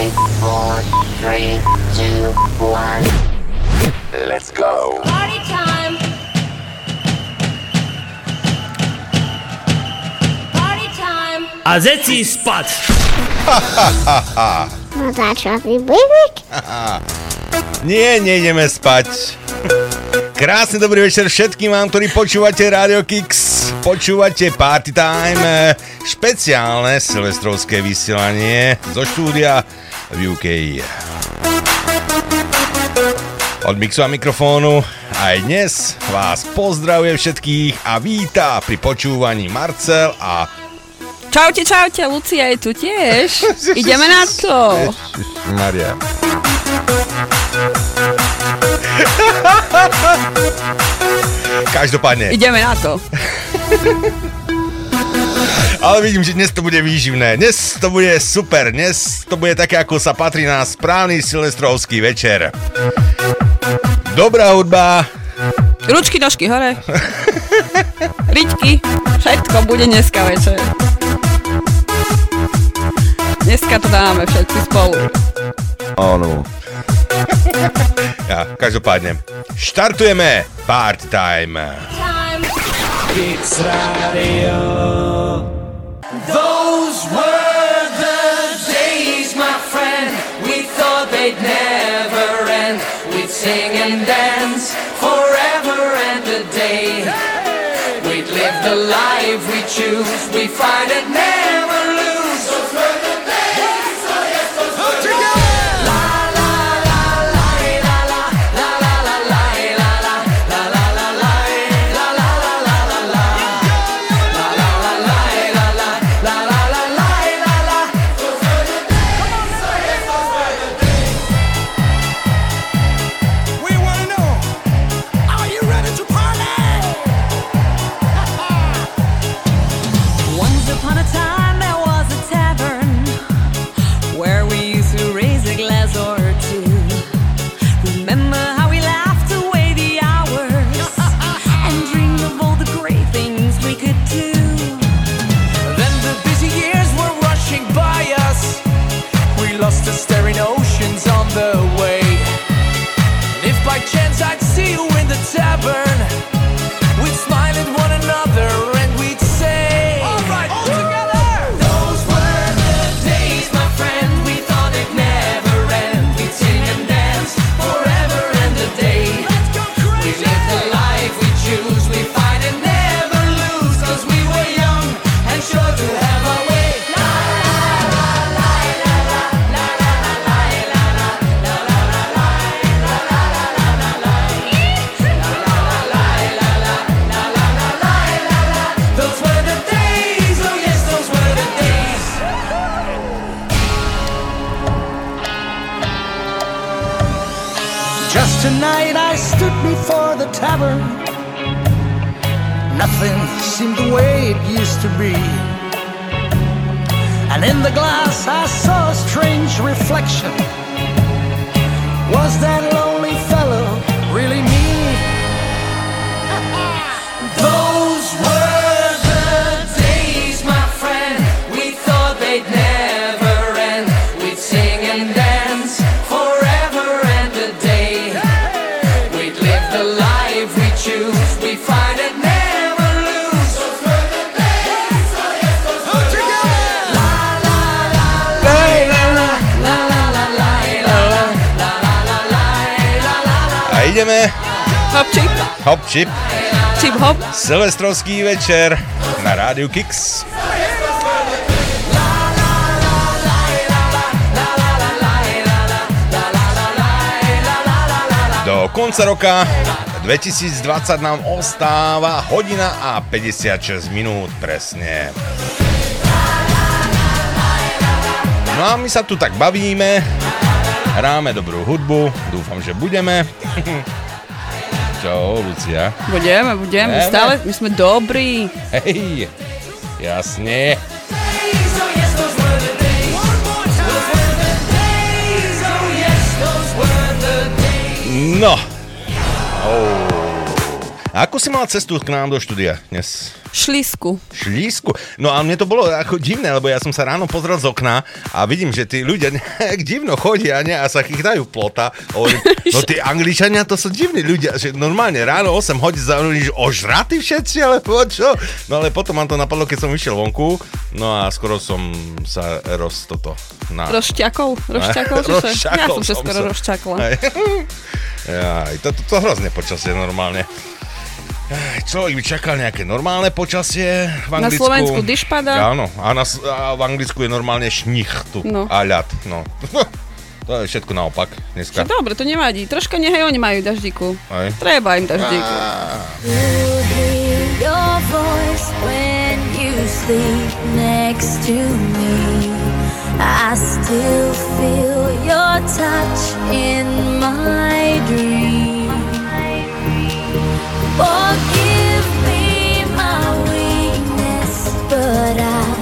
Five, four, three, two, one. Let's go. Party time. Party time. A zeci spať. No začasný? Nie, nejdeme spať. Krásny dobrý večer všetkým vám, ktorí počúvate Radio Kix. Počúvate Party Time, špeciálne silvestrovské vysielanie zo štúdia v UK. Od mixu a mikrofónu aj dnes vás pozdravuje všetkých a víta pri počúvaní Marcel a Čaute, čaute, Lucia je tu tiež. Ideme na to. Maria. Každopádne. Ideme na to. Ale vidím, že dnes to bude výživné. Dnes to bude super. Dnes to bude také, ako sa patrí na správny silvestrovský večer. Dobrá hudba. Ručky, nožky hore. Riťky. Všetko bude dneska večer. Dneska to dáme všetci spolu. Áno. Ja, každopádne. Štartujeme Party Time. Time. Those and dance forever and a day. We'd live the life we choose. We fight and never Severn. Tonight I stood before the tavern. Nothing seemed the way it used to be. And in the glass I saw a strange reflection. Was that lonely fellow really ideme. Hop, čip, Hop, chip. čip, hop. Silvestrovský večer na Rádiu Kix. Do konca roka 2020 nám ostáva hodina a 56 minút presne. No a my sa tu tak bavíme, hráme dobrú hudbu, dúfam, že budeme. Čo, Lucia? Budeme, budeme. Budeme. Stále, my sme dobrí. Hej, jasne. No. Ako si mal cestu k nám do štúdia dnes? Šlisku. Šlísku. No a mne to bolo ako divné, lebo ja som sa ráno pozrel z okna a vidím, že tí ľudia nejak divno chodia ne, a sa chytajú plota. Hovorím, no tí Angličania to sú divní ľudia, že normálne ráno 8 hodín za že ožratí všetci, alebo čo? No ale potom ma to napadlo, keď som išiel vonku, no a skoro som sa roz toto. Na... Rozšťakol? Čo sa? Ja som som skoro. Hej. Jaj, to, to, to hrozné počasie normálne. Človek by čakal nejaké normálne počasie v Na Anglicku. Slovensku dyšpada. Áno, a, na, a v Anglicku je normálne šních tu No. a ľad. No. to je všetko naopak dneska. Čo dobre, to nevadí. Troška nechaj oni majú daždíku. Aj. Treba im daždíku. I still feel your touch in my dream. Forgive me my weakness, but I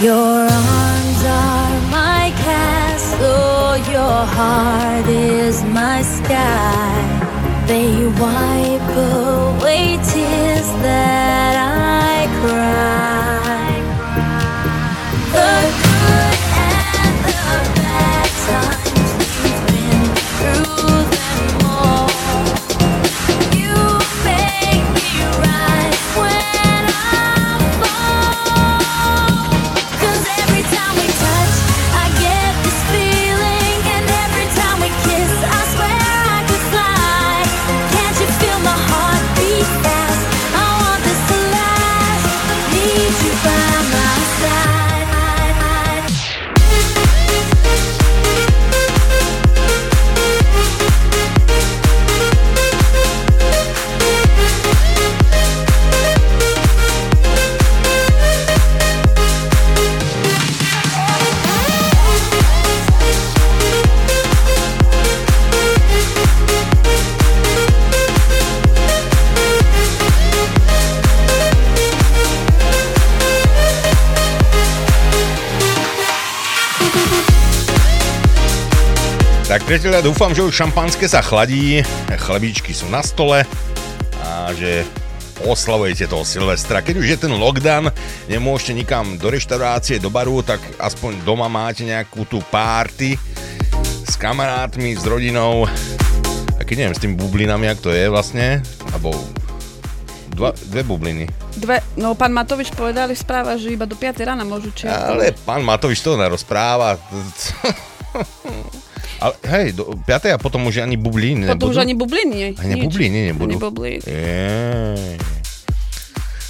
Your arms are my castle, your heart is my sky. They wipe away tears that I cry. Priatelia, dúfam, že už šampanské sa chladí, chlebíčky sú na stole a že oslavujete toho Silvestra. Keď už je ten lockdown, nemôžete nikam do reštaurácie, do baru, tak aspoň doma máte nejakú tú party s kamarátmi, s rodinou. A keď neviem, s tými bublinami, jak to je vlastne, alebo dva, dve bubliny. Dve, no pán Matovič povedali v správa, že iba do 5 rána môžu čiť. Ale pán Matovič to nerozpráva. Ale hej, do 5. a potom už ani bubliny Potom nebudú. už ani bubliny. Ani nič. bubliny nebudú. Ani bubliny.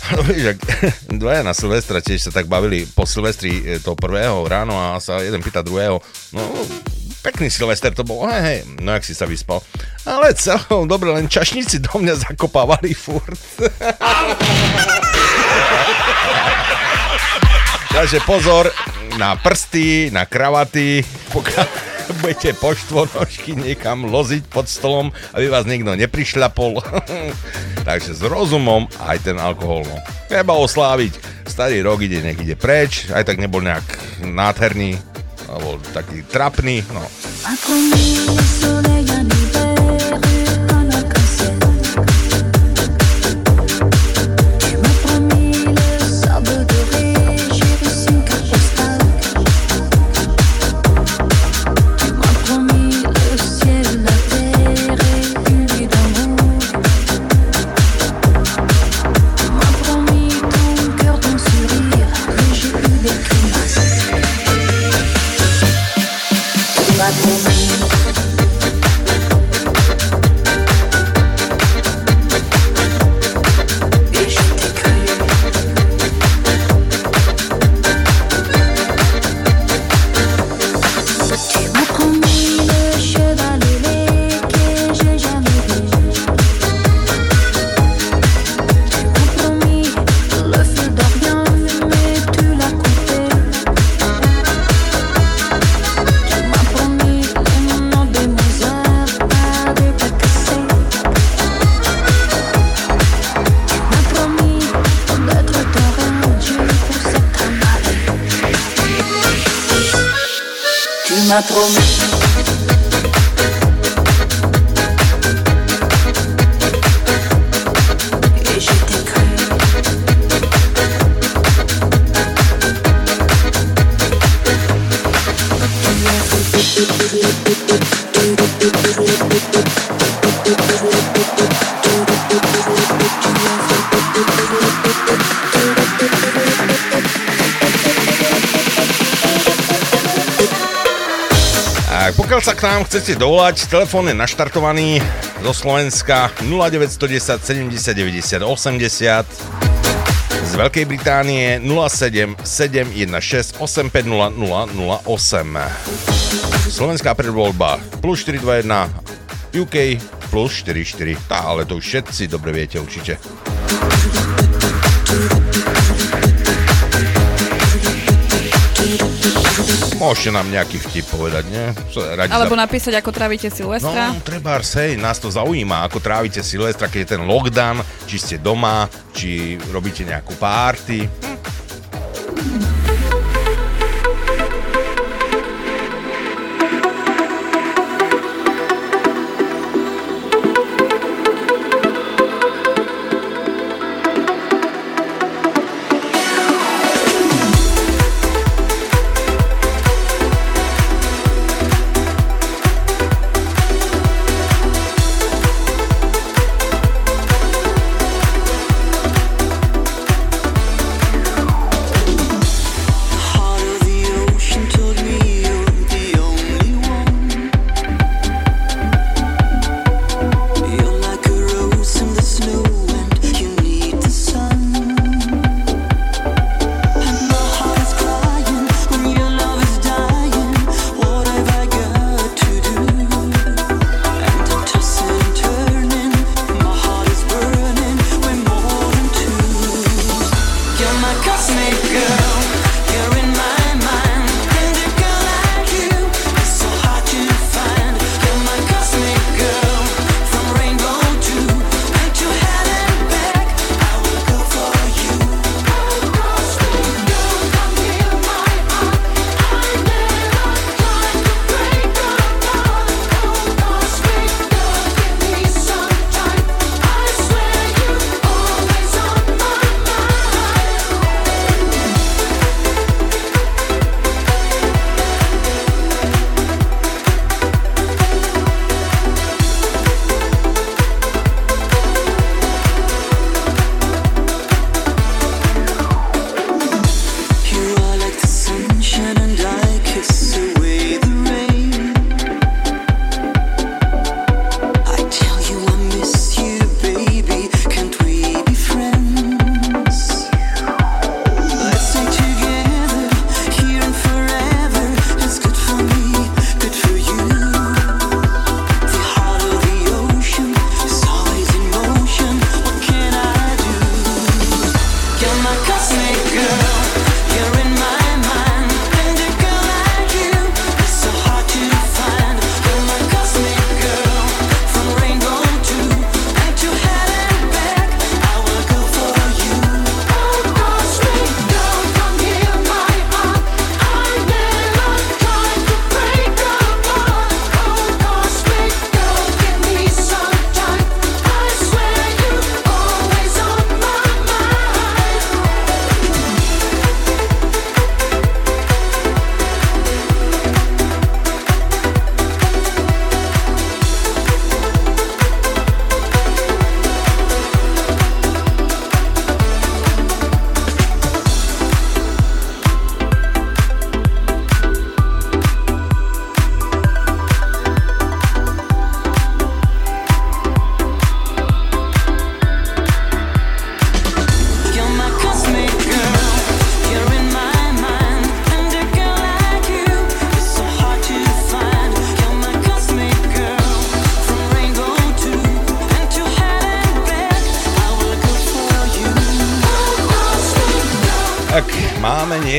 No vieš, ak dvaja na Silvestra tiež sa tak bavili po Silvestri e, toho prvého ráno a sa jeden pýta druhého, no pekný Silvester to bol, hej, hej, no jak si sa vyspal. Ale celkom dobre, len čašníci do mňa zakopávali furt. Takže pozor na prsty, na kravaty, pokiaľ budete po štvornožky niekam loziť pod stolom, aby vás niekto neprišľapol. Takže s rozumom aj ten alkohol. No. Treba osláviť. Starý rok ide, nech ide preč, aj tak nebol nejak nádherný, alebo taký trapný. No. A promis chcete dovolať, telefón je naštartovaný zo Slovenska 0910 70 90 80 z Veľkej Británie 07 716 850 008 Slovenská predvoľba plus 421 UK plus 44 tá, ale to už všetci dobre viete určite. Môžete nám nejaký vtip povedať, nie? Čo, Radi Alebo za... napísať, ako trávite Silvestra. No, treba hej, nás to zaujíma, ako trávite Silvestra, keď je ten lockdown, či ste doma, či robíte nejakú párty.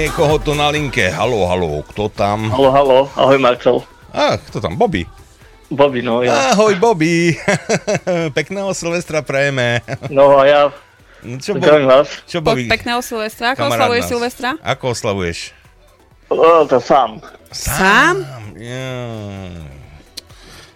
Niekoho tu na linke. Halo, halo, kto tam? Halo, halo, ahoj Marcel. A, kto tam? Bobby. Bobby, no ja. Ahoj, Bobby. Pekného Silvestra prajeme. No a ja No, čo, zdravím Bobby? vás. Čo, Bobby? pekného Silvestra. Ako Kamarát oslavuješ nás. Silvestra? Ako oslavuješ? O, to sám. Sám? Joj.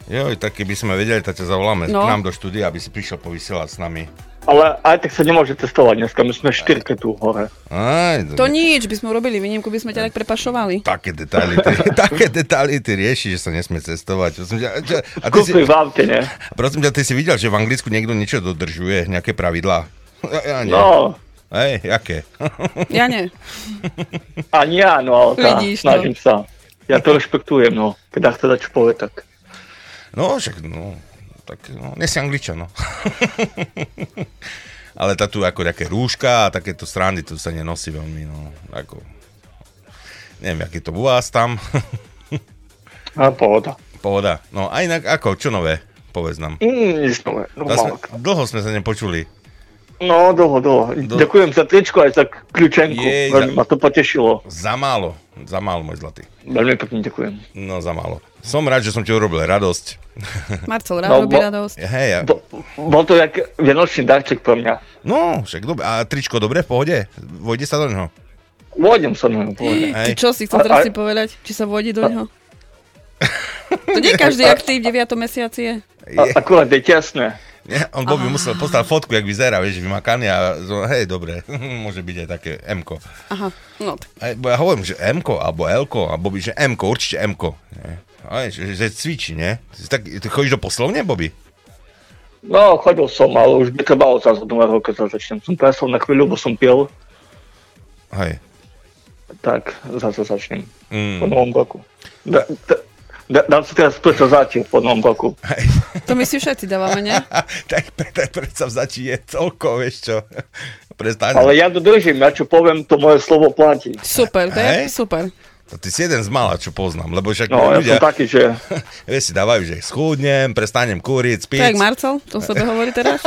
Joj, tak keby sme vedeli, tak ťa zavoláme No. k nám do štúdia, aby si prišiel povysielať s nami. Ale aj tak sa nemôže testovať dneska, my sme štyrke tu hore. Aj, To nič, by sme urobili výnimku, by sme ťa tak prepašovali. Také detaily, ty, také detaily ty rieši, že sa nesmie cestovať. Prosím ťa, čo, a ty si, Kúpli v aute, ne? prosím ťa, ty si videl, že v Anglicku niekto niečo dodržuje, nejaké pravidlá? Ja, ja nie. No, Hej, jaké? Ja nie. ani ja, no ale tá, Vidíš, no. snažím sa. Ja to rešpektujem, no. Keď chce dať povie, tak. No, však, no, tak, no, nie si Angličan, no. Ale tá tu ako také rúška a takéto strany tu sa nenosí veľmi, no, ako, neviem, aký to u vás tam. A pohoda. Pohoda. No a inak ako, čo nové? Povedz nám. Mm, nič nové, To sme, dlho sme sa nepočuli. No, dlho, dlho. Do- Ďakujem za tričko aj za kľúčenku. Jej, Veľmi za- ma to potešilo. Za málo, za málo, môj zlatý. Veľmi pekne ďakujem. No, za málo. Som rád, že som ti urobil radosť. Marcel rád No, robí bo- radosť. Hej, ja, Bo, bol to jak vianočný darček pre mňa. no, však dobre. A tričko dobre, v pohode? Vojde sa do neho. Vôjdem sa povedať. Ty Hej. čo si chcel A- teraz a- si povedať? Či sa vôjde do neho? To nie každý aktív v 9. mesiaci je. A, akurát je tesné. Nie, on Bobby musel poslať fotku, jak vyzerá, vieš, vymakaný a zo- hej, dobre, môže byť aj také M-ko. Aha, no tak. Aj, bo ja hovorím, že M-ko, alebo L-ko, a Bobby, že M-ko, určite M-ko. Nie? Aj, že, že cvičí, nie? Tak, ty chodíš do poslovne, Bobby? No, chodil som, ale už by trebalo zase od nového roka sa začnem. Som presol na chvíľu, bo som pil, Hej. tak zase začnem po Mm. novom roku. Da, da, dám si teraz predsazatie po novom roku. Hej. To my si všetci dávame, nie? tak, pre, tak predsa vzatí je toľko, vieš čo. Prestaň. Ale ja dodržím, ja čo poviem, to moje slovo platí. Super, to je super. To ty si jeden z mala, čo poznám, lebo však No, ja ľudia, som taký, že vieš, si dávajú, že schudnem, prestanem kúriť, jak spiť. Marcel, to sa to hovorí teraz.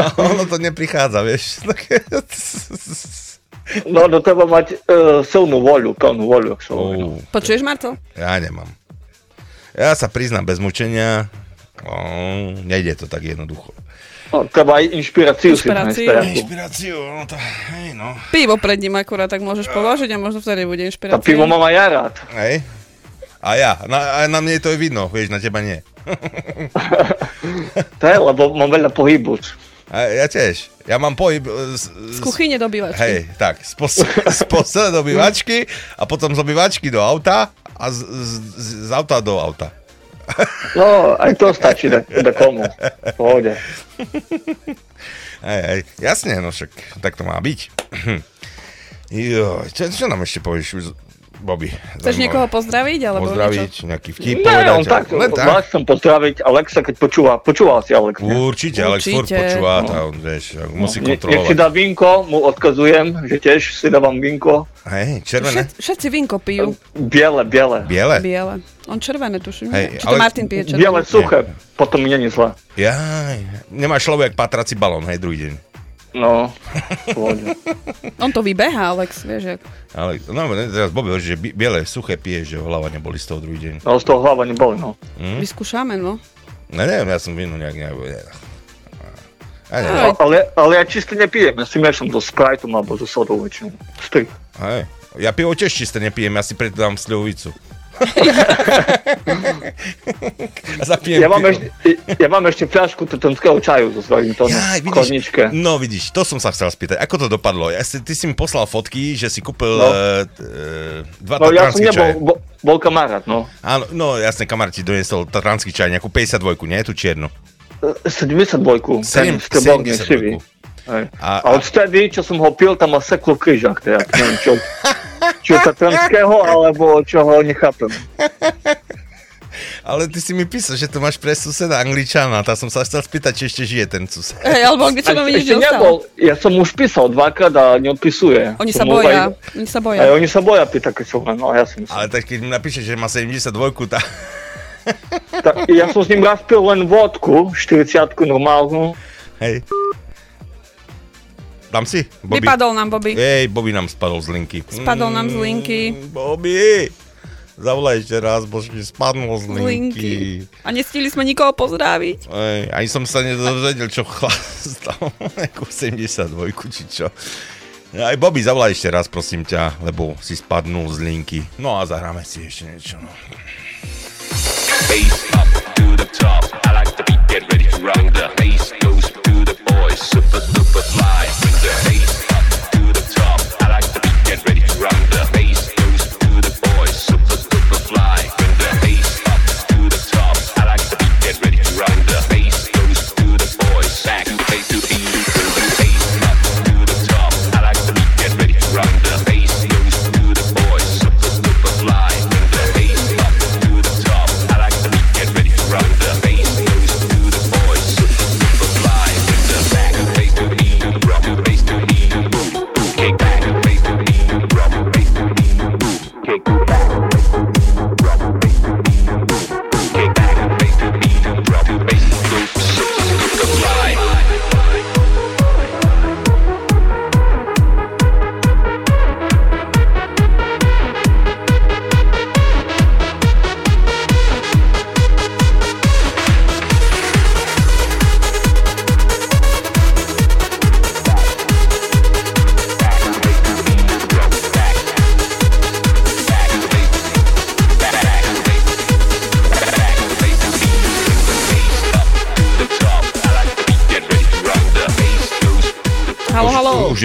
A ono to neprichádza, vieš. No, no treba mať uh, silnú voľu, plnú voľu, ak sa. Oh, Počuješ, Marcel? ja nemám. Ja sa priznám bez mučenia, oh, nejde to tak jednoducho. No, treba aj inšpiráciu si. Inšpiráciu. Inšpiráciu. Inšpiráciu, no to, hej no. Pivo pred ním akurát tak môžeš položiť a možno vtedy bude A inšpirácia. pivo mám aj ja rád. Hej. A ja, na, a na mne to je vidno, vieš, na teba nie. To je, lebo mám veľa pohybu. A ja tiež. Ja mám pohyb... e, Z, Z kuchyne do bývačky. Hej, tak, z, pos- z postele do obývačky a potom z obývačky do auta a z, z, z, z auta do auta. No, aj to stačí da, da komu. V Pohode. Hej, hej, jasne, no však tak to má byť. Jo, čo, čo nám ešte povieš, Bobby? Chceš niekoho pozdraviť, alebo Pozdraviť, niečo? nejaký vtip Ne, povedať? on tak, len tak. vás chcem pozdraviť, Alexa, keď počúva. Počúval si, Alex. ne? Určite, Alex furt počúva, tá, on, vieš, musí Ne- Nech si kontrolovať. dá vinko, mu odkazujem, že tiež si dávam vinko. Hej, červené? Všet, všetci vinko pijú. Biele, biele. Biele? Biele. On červené, tuším. Hej, Či to ale- Martin pije červené? Biele suché, potom mi není zle. Jaj, nemáš človek patrací balón, hej, druhý deň. No. On to vybeha, Alex, vieš, jak. Ale no, teraz Bobby hovorí, že bi- biele suché pije, že hlava neboli z toho druhý deň. No, z toho hlava neboli, no. Hm? Vyskúšame, no. Ne, neviem, ja som víno nejak, nejak, ne. Ja neviem, Aj. Ale, ale ja čisté nepijem, ja si miešam so Spriteom alebo so sodou väčšinou. Hej. Ja pivo tiež čisté nepijem, ja si preto dám slivovicu. Zapijem Ja mám, pivo. ešte, ja mám ešte fľašku tetonského čaju so svojím tónom Jaj, v vidíš, korničke. no vidíš, to som sa chcel spýtať. Ako to dopadlo? Ja si, ty si mi poslal fotky, že si kúpil No. uh, dva No ja som nebol, bol, bol kamarát, no. Áno, no jasne, kamarát ti doniesol tatranský čaj, nejakú 52, nie? Tú čiernu. 72, ten Sedem- streborný 72. sivý. Hej. A- A, odtedy, čo som ho pil, tam ma seklo v kryžách, teda, neviem, čo, čo tatranského, alebo čoho nechápem. Ale ty si mi písal, že tu máš pre suseda Angličana, tak som sa chcel spýtať, či ešte žije ten sused. Hej, alebo kde čo A nám nič nebol, ja som už písal dvakrát a neodpisuje. Oni Som sa boja, Aj, oni sa aj boja. oni sa boja pýtať, keď som no ja som Ale tak keď mi napíše, že má 72, tak... tak, ja som s ním raz pil len vodku, 40 normálnu. Hej. Dám si? Bobby. Vypadol nám, Bobby. Ej, Bobby nám spadol z linky. Spadol nám z linky. Mm, Bobby! Zavolaj ešte raz, bo mi spadnul z linky. linky. A nestihli sme nikoho pozdraviť. Ej, ani som sa nedozvedel, čo chlastal. Nejakú 72, či čo. Aj Bobby, zavolaj ešte raz, prosím ťa, lebo si spadnul z linky. No a zahráme si ešte niečo. No. Bass up to the top. I like the beat, get ready to rock. The bass goes super duper fly. Bring the bass up to the top. I like the beat, get ready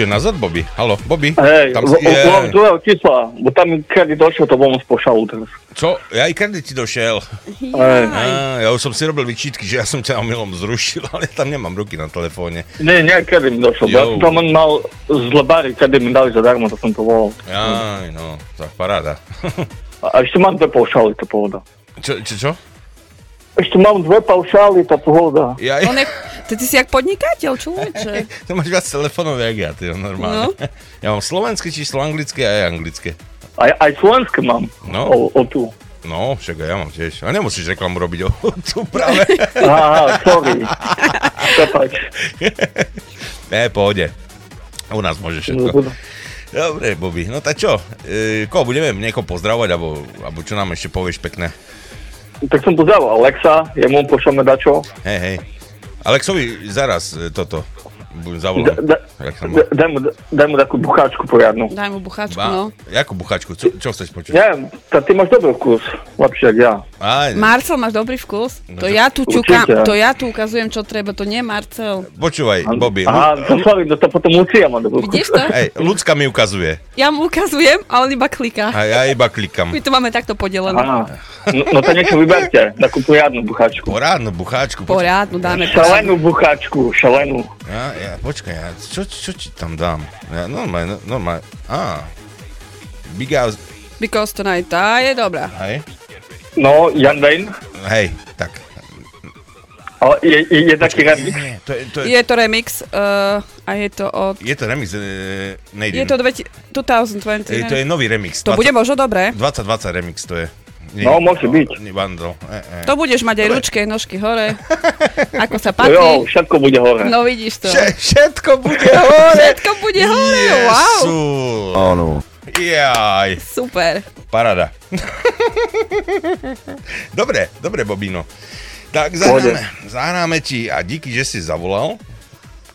Už je nazad, Bobby. Halo, Bobby. Hej, tam si, je, volám druhého čísla, bo tam kedy došiel, to bol po šalu teraz. čo? Ja aj kedy ti došiel? Hej. Á, ja už som si robil vyčítky, že ja som ťa omylom zrušil, ale ja tam nemám ruky na telefóne. Nie, nie, kedy mi došiel, ja som tam mal zle bary, kedy mi dali zadarmo, to som to volal. Aj, no, tak paráda. A ešte mám dve paušály, to pohoda. Čo, čo, čo? Ešte mám dve paušály, to pohoda. Ja, On je, ty, ty si jak podnikateľ, človeče. to máš viac telefónov, jak ja, ty, normálne. No. Ja mám slovenské číslo, anglické a aj anglické. Aj, aj slovenské mám. No. O, o tu. No, však aj ja mám tiež. A nemusíš reklamu robiť o tu práve. Aha, sorry. Ne, pohode. U nás môže všetko. Dobre. Dobre, Bobby. No tak čo? E, koho budeme niekoho pozdravovať, alebo, alebo čo nám ešte povieš pekné? Tak som pozdravil Alexa, jemu pošleme dačo. Hej, hej. Alexovi zaraz e, toto budem zavolať. Da- da-? Da- Daj mu, daj mu takú bucháčku poriadnu. Daj mu buchačku, Ba, no. Jakú buchačku? Čo, čo chceš počuť? Neviem, tak ty máš dobrý vkus, lepšie ako ja. Aj, Marcel, máš dobrý vkus? No To to- ja tu Určite. to ja tu ukazujem, čo treba, to nie Marcel. počúvaj, Bobby. Aha, to sorry, no to potom Lucia má dobrý vkus. Vidíš to? Hej, ľudská mi ukazuje. Ja mu ukazujem a on iba kliká. A ja iba klikam. My to máme takto podelené. Aha, no, no to niečo vyberte, takú poriadnu bucháčku. Porádnu bucháčku. Poriadnu dáme. Šalenú bucháčku, šalenú. ja, ja, počkaj, ja, čo, čo ti tam dám? Ja, normálne, normálne. Á. Big House, Because tonight, tá je dobrá. hej? No, Jan Wayne, Hej, tak. ale je, je, je taký remix. Nie, to je, to je, Je to remix uh, a je to od... je to remix, e, nejde. Je to 20, 2020. e, to je nový remix. To bude možno dobré. 2020 remix to je. Nie, No, môže byť. Nie, Vandro. E, e. To budeš mať aj ručky, aj nožky hore. Ako sa Jo, patrí. všetko bude hore. No vidíš to. Vše- všetko bude hore. Všetko bude hore, wow. Jesu. Áno. Jaj, Super. parada. dobre, dobre, Bobino. Tak zahráme, zahráme ti a díky, že si zavolal.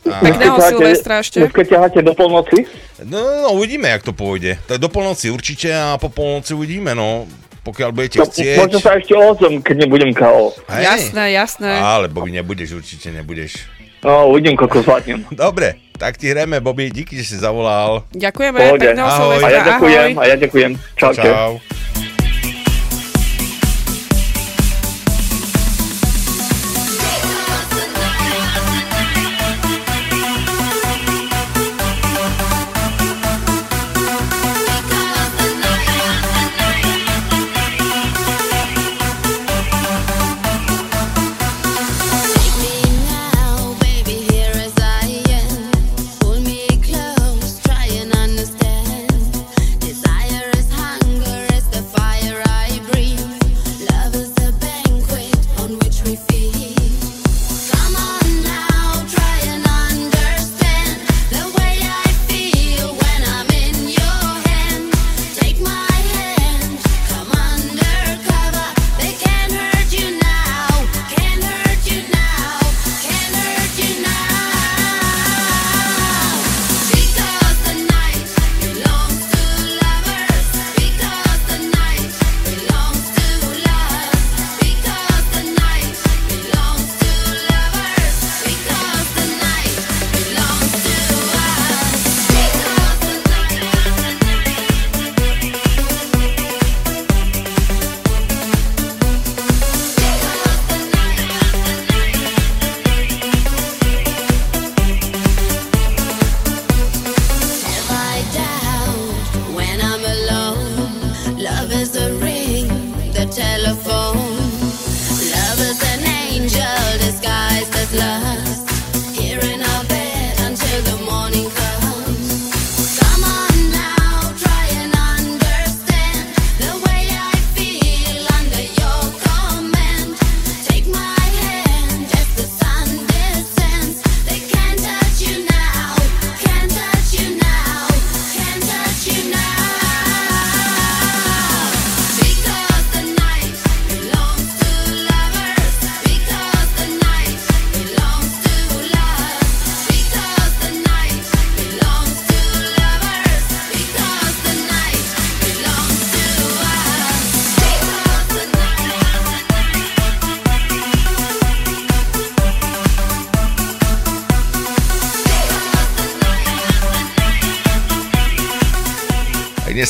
A, Pekného Silvestra ešte. Dneska ťaháte do polnoci? no, no, uvidíme, jak to pôjde. Tak do polnoci určite a po polnoci uvidíme, no. Pokiaľ budete No, chcieť. možno sa ešte ozvem, keď nebudem KO. Hej. Jasné, jasné. Ale Bobby, nebudeš, určite nebudeš. No, uvidím, koľko zvládnem. Dobre, tak ti hráme, Bobby, díky, že si zavolal. Ďakujeme, Pohode. pekného Ahoj. A ja ďakujem, ahoj. a ja ďakujem. Čaute. Čau. Take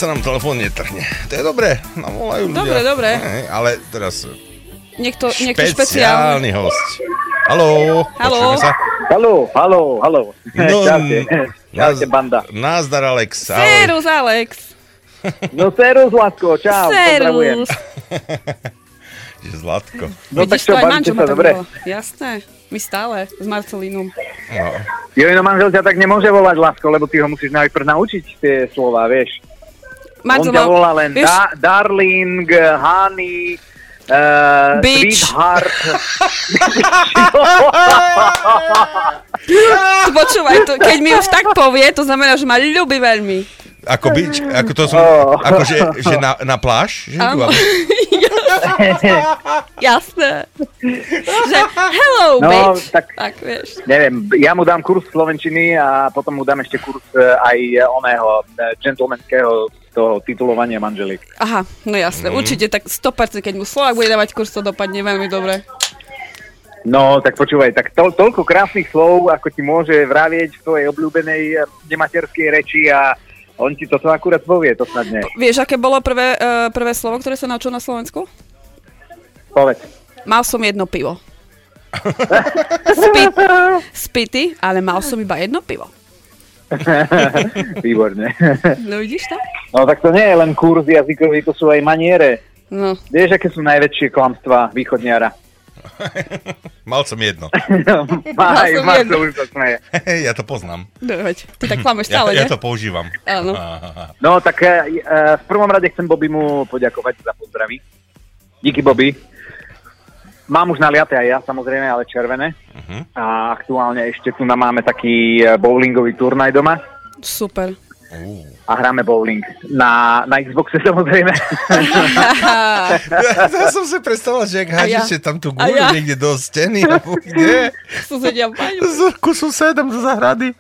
sa nám telefón netrhne. To je dobré, nám volajú ľudia. Dobre, dobre. Hej, ale teraz Niekto, niekto špeciálny. špeciálny host. Haló, Haló. sa? Haló, haló, haló. No, Čaute. Čaute, banda. Názdar, Alex. Serus, Alex. No serus, Lásko, čau, pozdravujem. Serus. Že Zlatko. No tak Vidíš čo, to, aj bavíte sa tak dobre? Jasné, my stále s Marcelínom. No. Jo, no manžel ťa tak nemôže volať, Lásko, lebo ty ho musíš najprv naučiť tie slova, vieš. Marcel On ťa volá len vieš- da- darling, honey, uh, Bitch. sweetheart. Tu počúvaj, to, keď mi už tak povie, to znamená, že ma ľubí veľmi. Ako bič, ako to som, Oh. ako že, že na, na pláž? Že Áno. idú, Jasné. Že hello, No, bitch. tak- tak vieš. Neviem, ja mu dám kurz slovenčiny a potom mu dám ešte kurz eh, aj oného eh, gentlemanského toho titulovania manželiek. Aha, no jasné, Mhm. určite tak 100%, keď mu Slovak bude dávať kurz, to dopadne veľmi dobre. No, tak počúvaj, tak to, toľko krásnych slov, ako ti môže vravieť v tvojej obľúbenej eh, nematerskej reči a on ti toto akurát povie, to snad nie. Vieš, aké bolo prvé, uh, prvé slovo, ktoré sa naučil na Slovensku? Povedz. Mal som jedno pivo. Spit, spity, ale mal som iba jedno pivo. Výborne. No vidíš to? No tak to nie je len kurz jazykový, to sú aj maniere. No. Vieš, aké sú najväčšie klamstvá východniara? Mal som jedno. Aj, som Marcel jedno. už smeje. ja to poznám. No, veď, ty tak klameš Ja, stále, ja ne? to používam. Áno. No tak e, e, v prvom rade chcem Bobby mu poďakovať za pozdraví. Díky Bobby. Mám už naliaté aj ja, samozrejme, ale červené. Uh-huh. A aktuálne ešte tu nám máme taký e, bowlingový turnaj doma Super. A hráme bowling. Na, na Xboxe samozrejme. Ja, ja som si predstavoval, že ak A ja. tam tú A gulu ja. niekde do steny, alebo kde? Susedia majú. Zorku susedom do zahrady.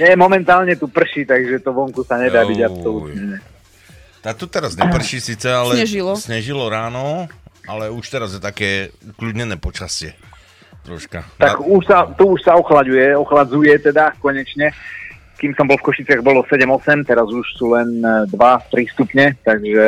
Nie, momentálne tu prší, takže to vonku sa nedá byť absolútne. A tu teraz neprší síce, ale... Snežilo. Snežilo ráno, ale už teraz je také ukľudnené počasie. Troška. Tak už sa, tu už sa ochlaďuje, ochladzuje teda konečne. Kým som bol v Košiciach, bolo 7-8, teraz už sú len 2-3 stupne, takže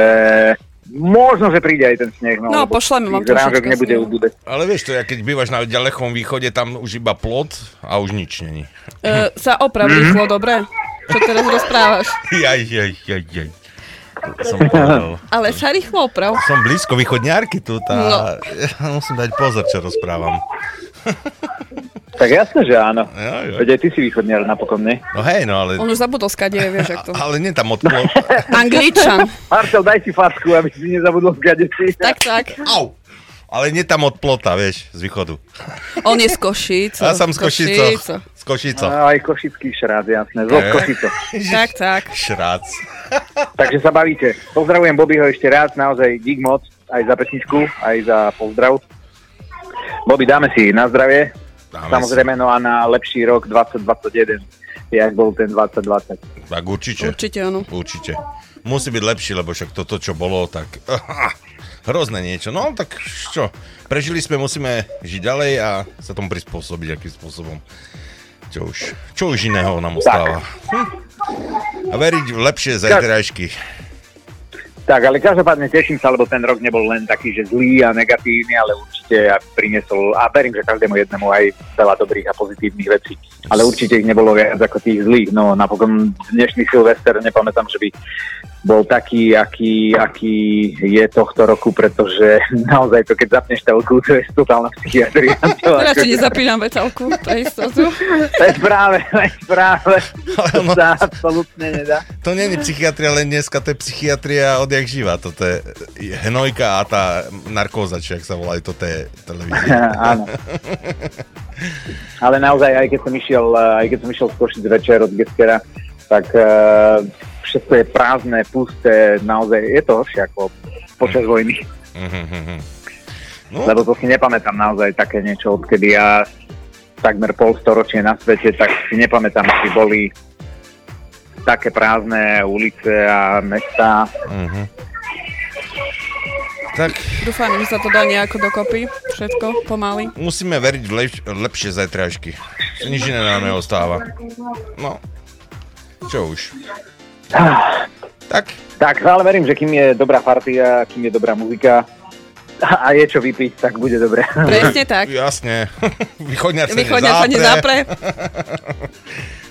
možno, že príde aj ten sneh. No, No, pošleme vám trošička nebude ubúdať. Ale vieš to, ja keď bývaš na ďalekom východe, tam už iba plot a už nič není. Uh, sa oprav Mhm. rýchlo, dobre? Čo teraz rozprávaš? Jaj, jaj, jaj, jaj. Som povedal. Ale sa rýchlo oprav. Som blízko východňárky tu a No. ja musím dať pozor, čo rozprávam. Tak jasné, že áno. Jo, jo. Veď aj ty si východniar napokon, nie? No hej, no ale... On už zabudol skade, vieš, jak to. Ale nie tam od plot. Angličan. Marcel, daj si facku, aby si nezabudol si. Tak, tak. Au! Ale nie tam od plota, vieš, z východu. On je z Košíc. Ja som z Košico. Z Košico. Aj košický šrát, jasné. Zo Eh. Košico. Tak, tak. Šrác. Takže sa bavíte. Pozdravujem Bobbyho ešte raz, naozaj dík moc, aj za pesničku, aj za pozdrav. Bobby, dáme si na zdravie, Dáme samozrejme, no a na lepší rok 2021, jak bol ten 2020. Tak určite. Určite, áno. Určite. Musí byť lepší, lebo však toto, čo bolo, tak... Hrozné niečo. No, tak čo? Prežili sme, musíme žiť ďalej a sa tomu prispôsobiť, akým spôsobom. Čo už, čo už iného nám ostáva. Hm. A veriť v lepšie zajtrajšky. Tak, ale každopádne teším sa, lebo ten rok nebol len taký, že zlý a negatívny, ale určite určite priniesol, a verím, že každému jednému aj veľa dobrých a pozitívnych vecí. Ale určite ich nebolo viac ako tých zlých. No napokon dnešný Silvester, nepamätám, že by bol taký, aký, aký je tohto roku, pretože naozaj to, keď zapneš telku, to je totálna psychiatria. To Teraz ako- ti nezapínam vetelku, pre istotu. To je práve, to je práve. To sa absolútne nedá. To nie je psychiatria, len dneska to je psychiatria odjak živa. Toto je hnojka a tá narkóza, či ak sa volajú, toto je televízia. Áno. Ale naozaj, aj keď som išiel, eh, aj keď som išiel z Košic večer od Geskera, tak uh, všetko je prázdne, pusté, naozaj je to horšie ako počas vojny. No. Lebo to si nepamätám naozaj také niečo, odkedy ja takmer pol storočie na svete, tak si nepamätám, či boli také prázdne ulice a mesta. Mhm. Tak Dúfam, že sa to dá nejako dokopy. Všetko pomaly. musíme veriť v lep- lepšie zajtražky. Nič iné nám neostáva. No, čo už. Tak. Tak, ale verím, že kým je dobrá partia, kým je dobrá muzika a je čo vypiť, tak bude dobre. Presne tak. Jasne. Východňar sa Východňar sa nezapre.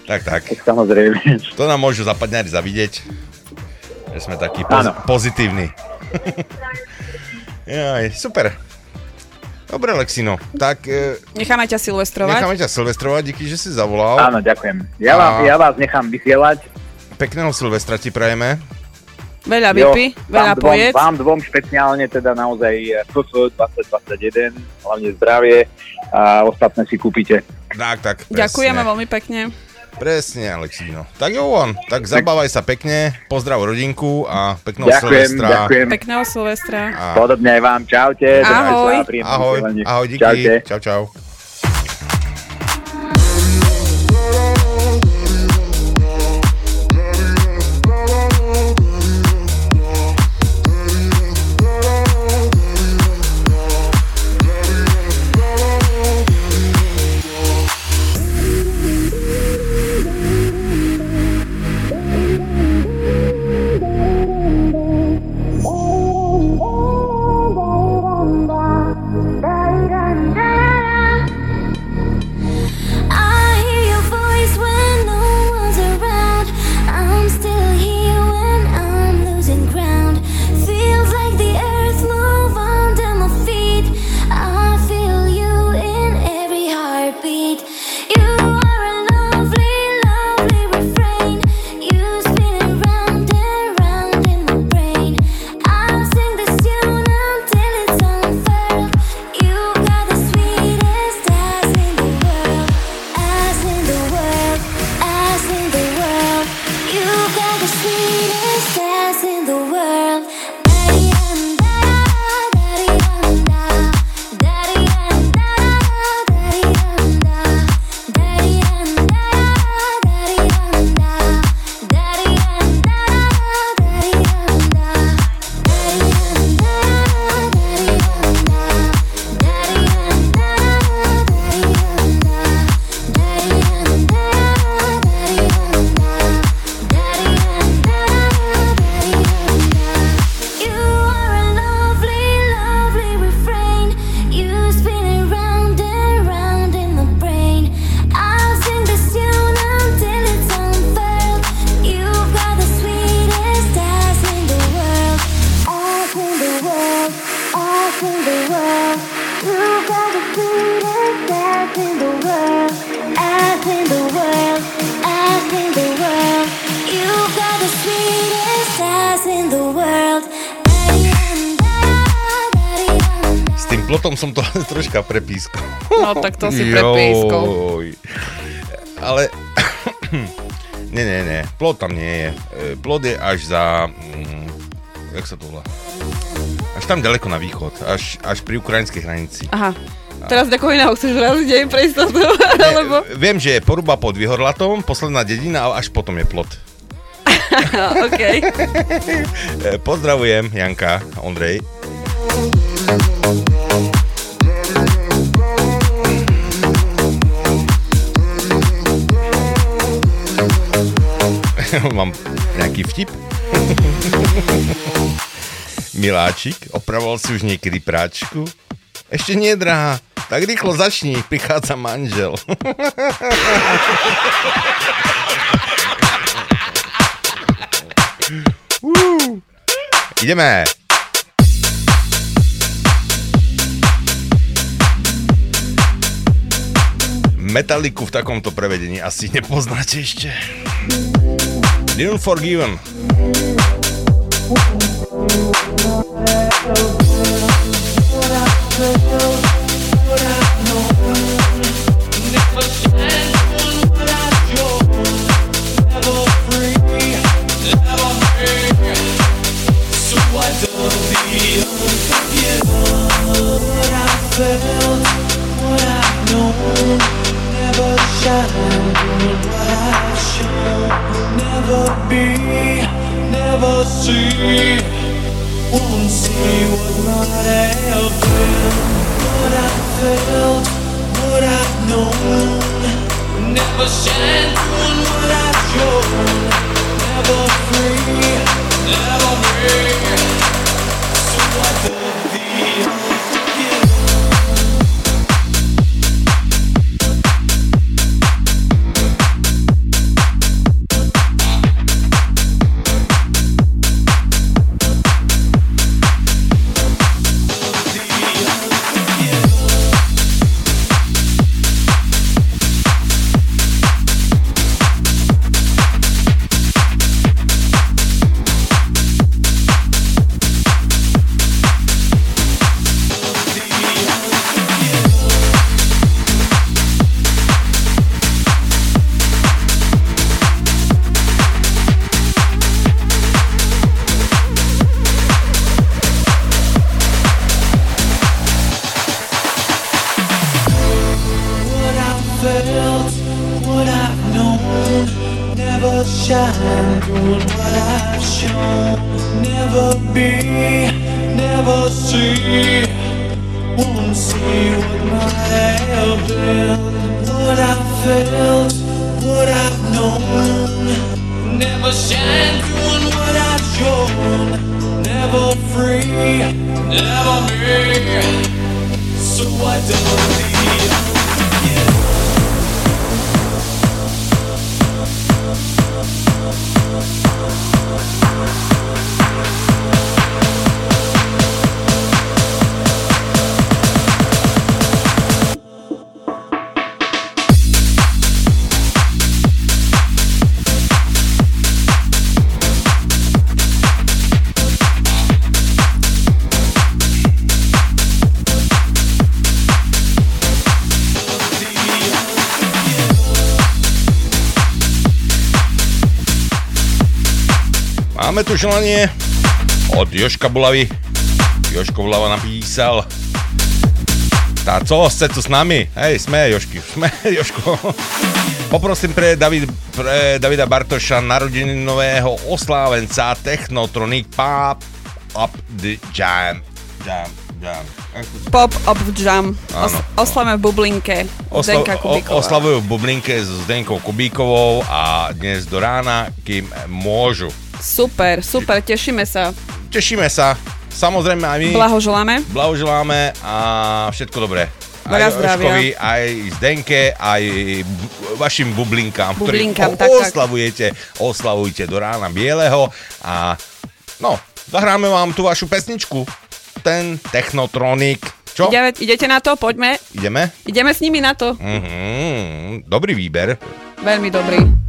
tak, tak. Samozrejme. To nám môžu zapadňari zavidieť. Že sme takí poz- pozitívni. Jaj, super. Dobre, Lexino. Tak e, Necháme ťa silvestrovať. necháme ťa silvestrovať, díky, že si zavolal. Áno, ďakujem. Ja, A- vám, ja vás nechám vysielať. Pekného Silvestra ti prajeme. Veľa vypí, veľa vám dvom, pojedz. Vám dvom špeciálne teda naozaj FF 2021, hlavne zdravie a ostatné si kúpite. Tak, tak. Ďakujeme presne. veľmi pekne. Presne, Alexino. Tak jo, on. Tak zabávaj sa pekne, pozdrav rodinku a pekného Ďakujem, Silvestra. ďakujem. Pekného Silvestra. A... Podobne aj vám. Čaute. Ahoj. Ahoj, ahoj, díky. Čaute. Čau, čau. Plotom som to troška prepískol. No, tak to si prepískol. Joj. Ale... nie, nie, nie. Plot tam nie je. E, Plot je až za... Mm, jak sa to volá? Až tam ďaleko na východ. Až, až pri ukrajinskej hranici. Aha. Teraz do iného chceš raziť aj pre istotu, alebo... Viem, že je poruba pod Vyhorlatom, posledná dedina a až potom je plot. OK. E, Pozdravujem, Janka, Ondrej. Mám nejaký vtip? Miláčik opravoval si už niekedy práčku? Ešte nie, drahá. Tak rýchlo začni, prichádza manžel. Uú. Ideme. Metaliku v takomto prevedení asi nepoznáte ešte. The Unforgiven. Shine doing what I've shown. Never be, never see, won't see what have been. What I felt, what I've known, never shine doing what I've shown. Never free, never me. So I don't need Máme tu želanie od Joška Bulavy. Joško Bulava napísal tá co, ste tu s nami? Hej, sme, Jošky, sme, Joško. Poprosím pre, David, pre Davida Bartoša narodeninového oslávenca Technotronic Pop Up the Jam. Jam, jam. Pop up jam. Os- Áno. oslavme v bublinke. Osla- o- oslavujú v Bublinke s Zdenkou Kubíkovou a dnes do rána, kým môžu. Super, super, tešíme sa. Tešíme sa. Samozrejme aj my. Blahoželáme. Blahoželáme a všetko dobré. Veľa aj zdravia. Jožkovi, aj Zdenke, aj vašim bublinkám, Bublinkám, ktorých tak, oslavujete, oslavujte do rána bieleho a no, zahráme vám tú vašu pesničku, ten Technotronic. Čo? Ide, idete na to? Poďme. Ideme? Ideme s nimi na to. Mhm, dobrý výber. Veľmi dobrý.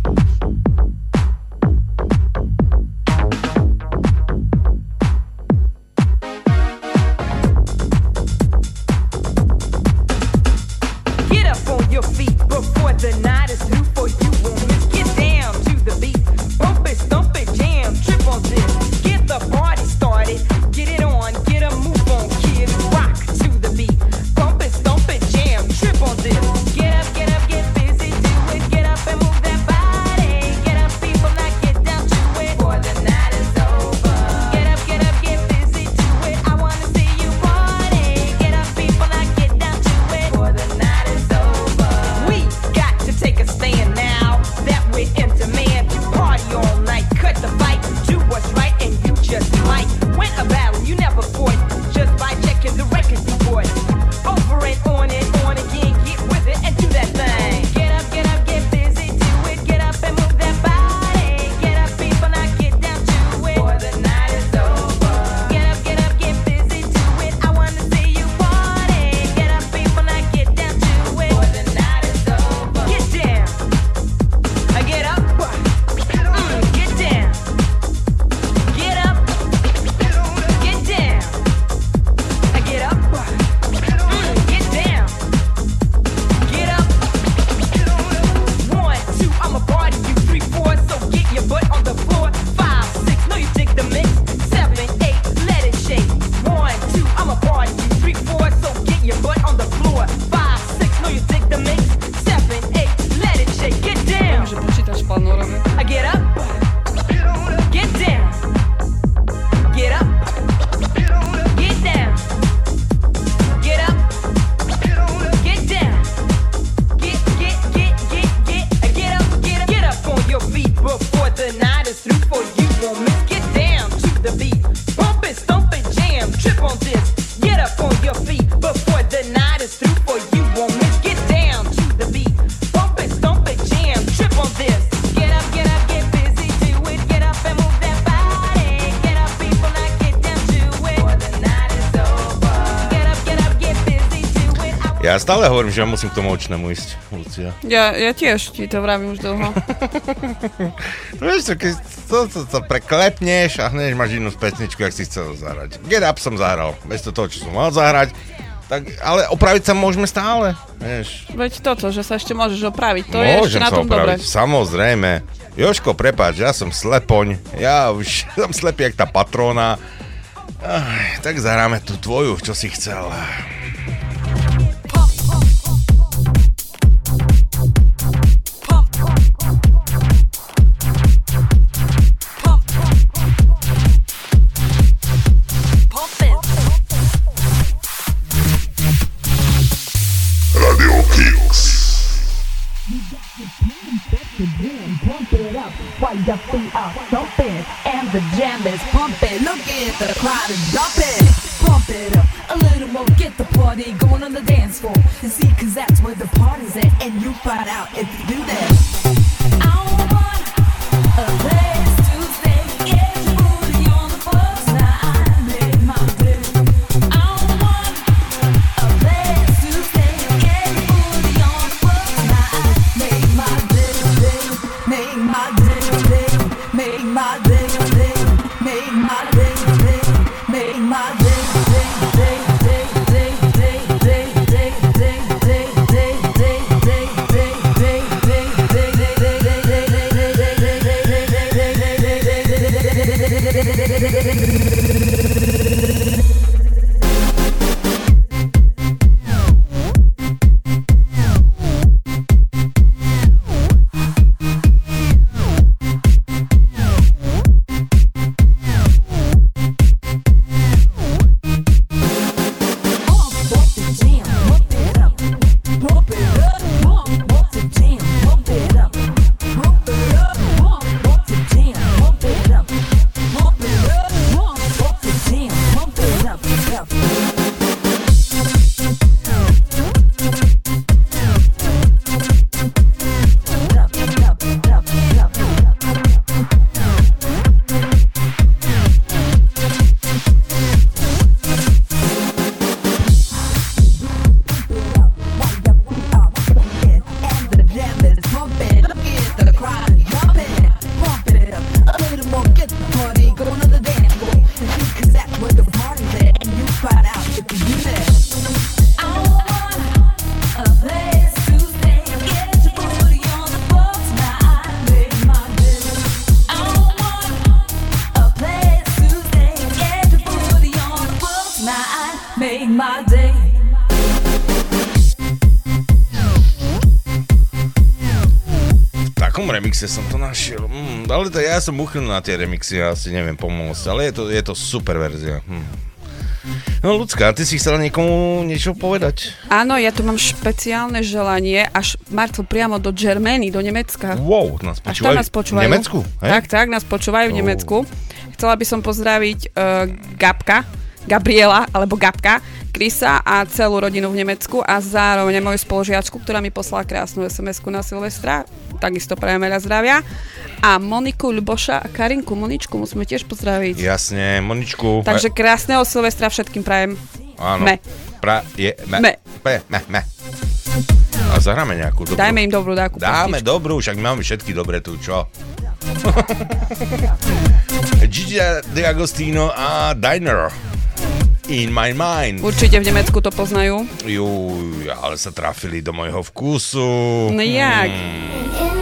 Stále hovorím, že musím k tomu očnému ísť, Lucia. Ja, ja tiež ti to vravím už dlho. No vieš, to, keď to, to, to preklepneš a hneď máš inú pesničku, jak si chcel zahrať. Get Up som zahral, bez toho, čo som mal zahrať. Tak, ale opraviť sa môžeme stále, vieš. Veď toto, že sa ešte môžeš opraviť, to je ešte Môžem na sa tom dobre. opraviť, samozrejme. Joško, prepáč, ja som slepoň, ja už som slepý jak tá patróna. Aj, tak zahráme tú tvoju, čo si chcel. Your feet are thumping and the jam is pumping. Look at the crowd is jumping. Pump it up a little more, get the party going on the dance floor. See, cause that's where the party's at, and you find out if ja som uchylný na tie remixy, ja si neviem pomôcť, ale je to, je to super verzia. Hm. No ľudská, ty si chcela niekomu niečo povedať? Áno, ja tu mám špeciálne želanie, až Marcel priamo do Germany, do Nemecka. Wow, nás Až počúvajú. tam nás počúvajú. V Nemecku? hej? Tak, tak, nás počúvajú v Oh. Nemecku. Chcela by som pozdraviť uh, Gabka, Gabriela, alebo Gabka, Krisa a celú rodinu v Nemecku a zároveň moju spolužiačku, ktorá mi poslala krásnu SMS-ku na Silvestra. Takisto prajem veľa zdravia. A Moniku, Ľuboša a Karinku, Moničku musíme tiež pozdraviť. Jasne, Moničku. Takže krásneho Silvestra všetkým prajem. Áno. me. Pra, je, me. Me. Pe, me, me. A zahráme nejakú dobrú. Dajme im dobrú dáku. Dáme dobrú, však máme všetky dobré tu, čo? Gigi D'Agostino a Diner. In my mind. Určite v Nemecku to poznajú. Juj, ale sa trafili do môjho vkusu. No jak? This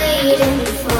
waiting for.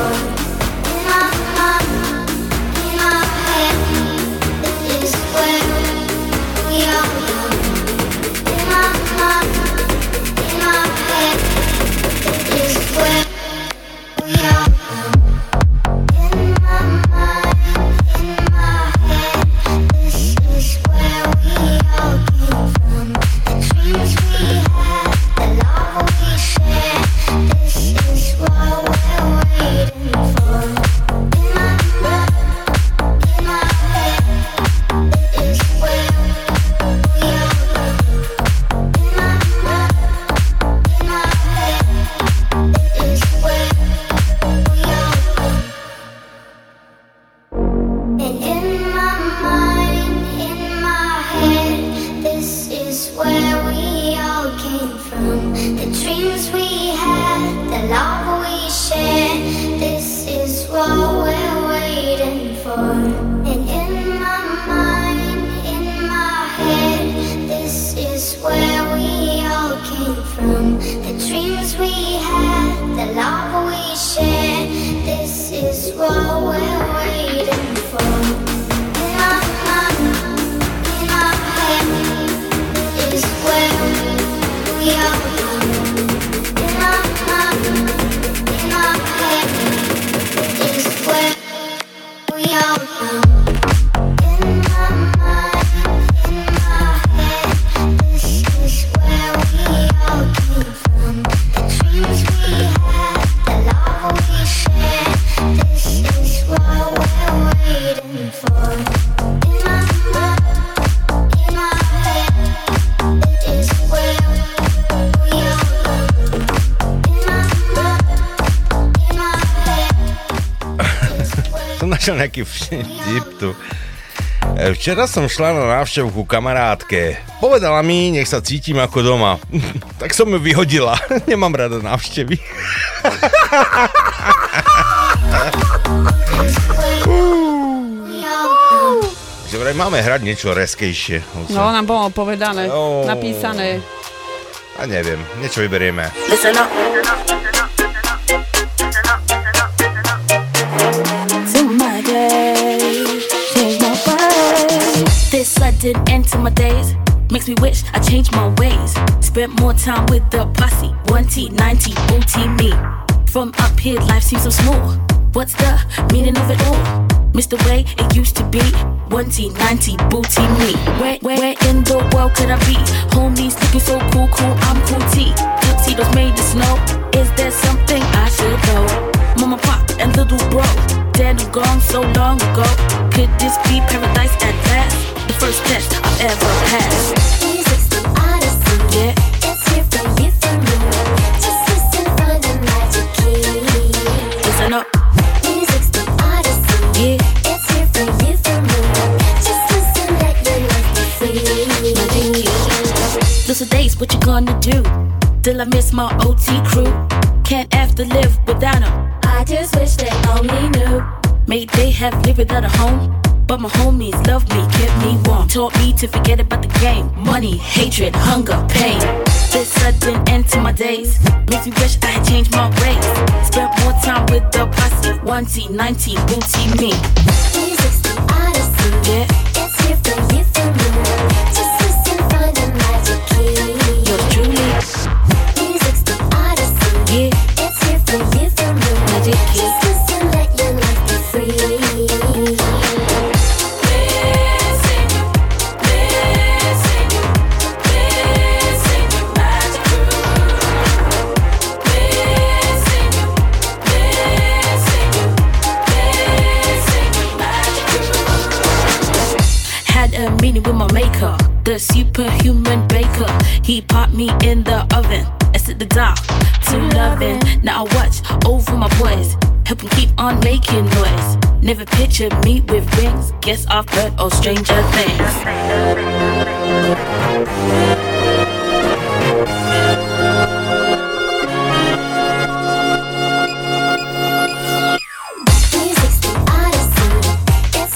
Som našiel nejaký vtip tu. E, Včera som šla na návštevu ku kamarátke. Povedala mi, nech sa cítim ako doma. tak som ju vyhodila. Nemám rada návštevy. Že vraj máme hrať niečo reskejšie. No, nám bolo povedané, Jo. napísané. A neviem, niečo vyberieme. Listen up. Me wish I changed my ways. Spent more time with the posse, 1T, 90, booty me. From up here, life seems so small. What's the meaning of it all? Missed the way it used to be. 1T, 90, booty me. Where, where, where in the world could I be? Homies looking so cool, cool, I'm cool T. Tuxedos made of snow. Is there something I should know? Mama, pop, and little bro. Dead and gone so long ago. Could this be paradise at last? The first test I've ever passed. Without a home. But my homies love me, kept me warm. Taught me to forget about the game. Money, hatred, hunger, pain. This sudden end to my days makes me wish I had changed my ways. Spent more time with the posse. 1T, 90, booty me.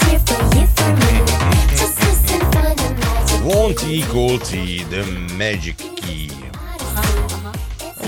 Here for you, for me. Just listen for the magic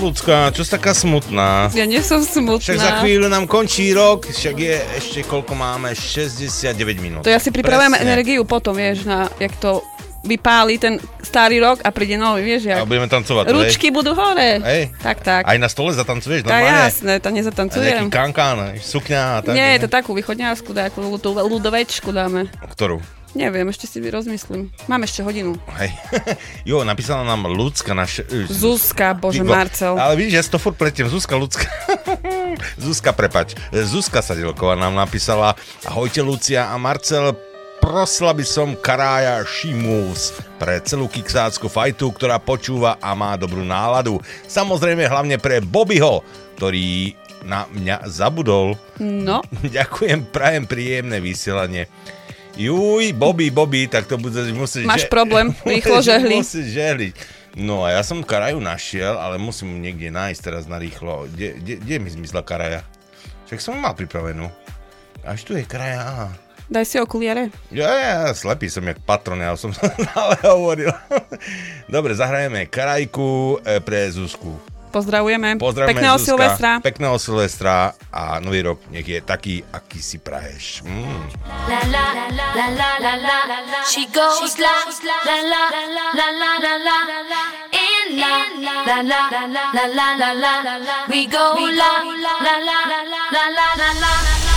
Ľudská, čo si taká smutná? Ja nie som smutná. Však za chvíľu nám končí rok, však je ešte koľko máme? 69 minút. To ja si pripravujem Presne. energiu potom, vieš, na, jak to vypáli ten starý rok a príde nový, vieš, A jak. budeme tancovať. Ručky budú hore. Hej. Tak, tak. Aj na stole zatancuješ Tá normálne? jasné, to A nejaký nezatancujem. kankán, sukňa a tak. Nie, je to takú východňarskú, takú ľudovečku dáme. Ktorú? Neviem, ešte si rozmyslím. Mám ešte hodinu. Hej. jo, napísala nám Lucka naše... Zuzka, bože, go- Marcel. Ale vidíš, ja si to furt pretiem. Zuzka, Lucka. Zuzka, prepač. Zuzka Sadilková nám napísala Ahojte, Lucia a Marcel, prosila by som Karája Šimus pre celú kiksácku fajtu, ktorá počúva a má dobrú náladu. Samozrejme hlavne pre Bobbyho, ktorý na mňa zabudol. No, Ďakujem, prajem príjemné vysielanie. Juj, Bobby, Bobby, tak to bude musieť... Máš problém, rýchlo žehli. Musíš žehliť. No a ja som karaju našiel, ale musím niekde nájsť teraz na rýchlo. Kde, kde, kde mi zmizla karaja? Však som ju mal pripravenú. Až tu je karaja, aha. Daj si okuliare. Ja, ja, ja, slepý som jak patron, ja som ale hovoril. Dobre, zahrajeme karajku e, pre Zuzku. Pozdravujeme. Pozdravujeme Pekného Zuzka. Silvestra. Pekného Silvestra a nový rok nech je taký, aký si praješ. Mm. La, la, la, la, la, la, la. She goes la, la, la, la, la, la, la, la. In la, la, la, la, la, la, la, la. We go la, la, la, la, la, la, la, la.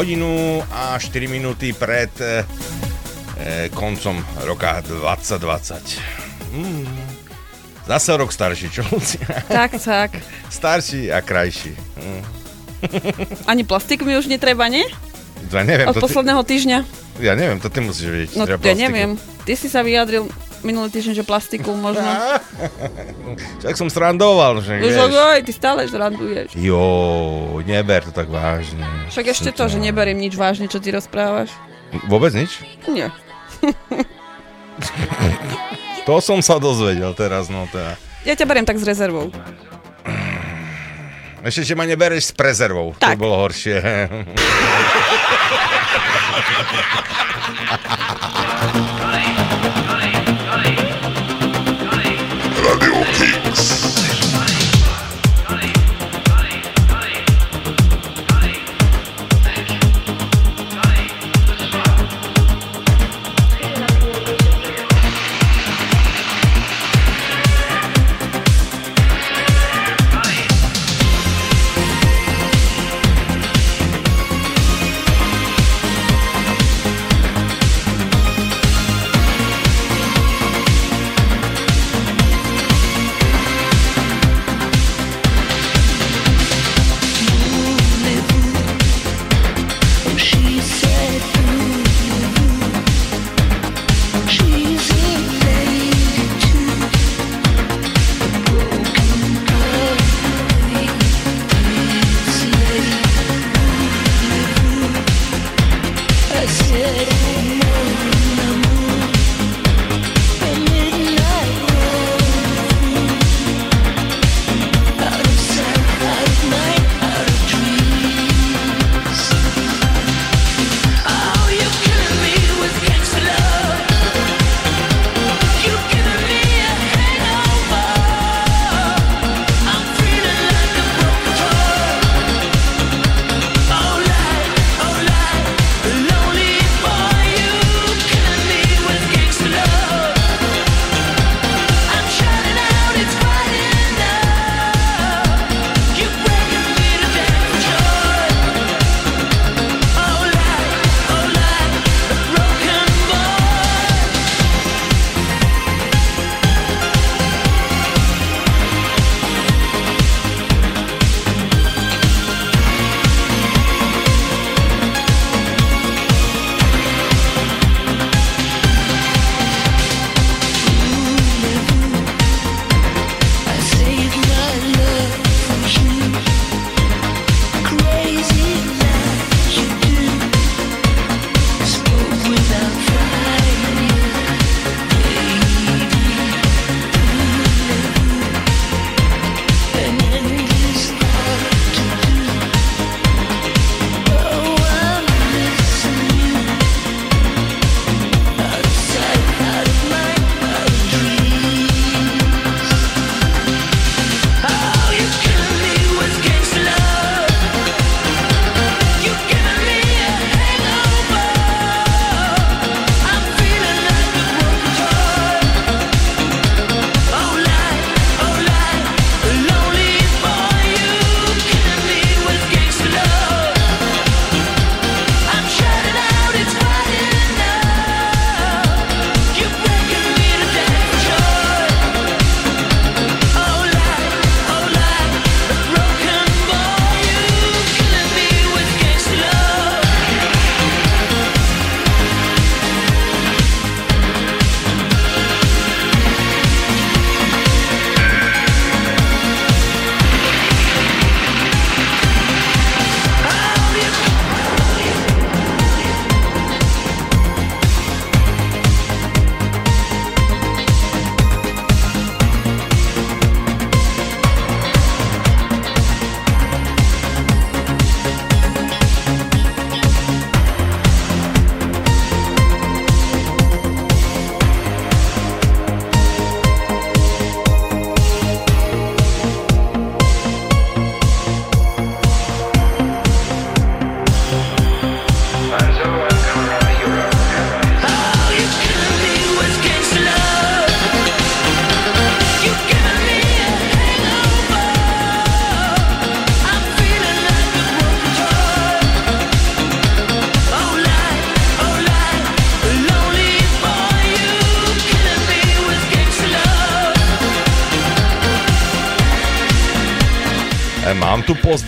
Hodinu a 4 minúty pred e, koncom roka 2020. Mm. Zase rok starší, čo Lucia? Tak, tak. Starší a krajší. Mm. Ani plastik mi už netreba, nie? Ja neviem, Od to ty, posledného týždňa. ja neviem, to ty musíš vedieť. No, ja plastiku. neviem. Ty si sa vyjadril minulý týždeň, že plastiku možno. Však som srandoval, že vieš. oj, ty stále zranduješ. Jo, neber to tak vážne. Však ešte to, že neberiem nič vážne, čo ty rozprávaš. Vôbec nič? Nie. To som sa dozvedel teraz, no teda. Ja ťa beriem tak s rezervou. Ešte, že ma nebereš s prezervou. Tak. To bolo horšie.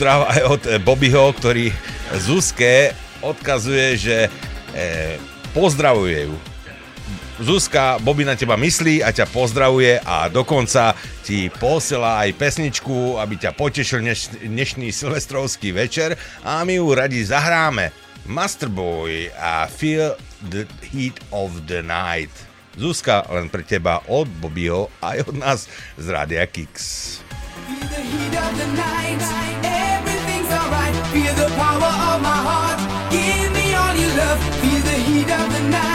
pozdrav aj od e, Bobbyho, ktorý Zuzke odkazuje, že e, pozdravuje ju. Zuzka, Bobby na teba myslí a ťa pozdravuje a dokonca ti posiela aj pesničku, aby ťa potešil dneš, dnešný silvestrovský večer a my ju radi zahráme. Masterboy a Feel the Heat of the Night. Zuzka, len pre teba od Bobbyho aj od nás z Radia Kix. Feel the heat of the night. Feel the power of my heart. Give me all your love. Feel the heat of the night.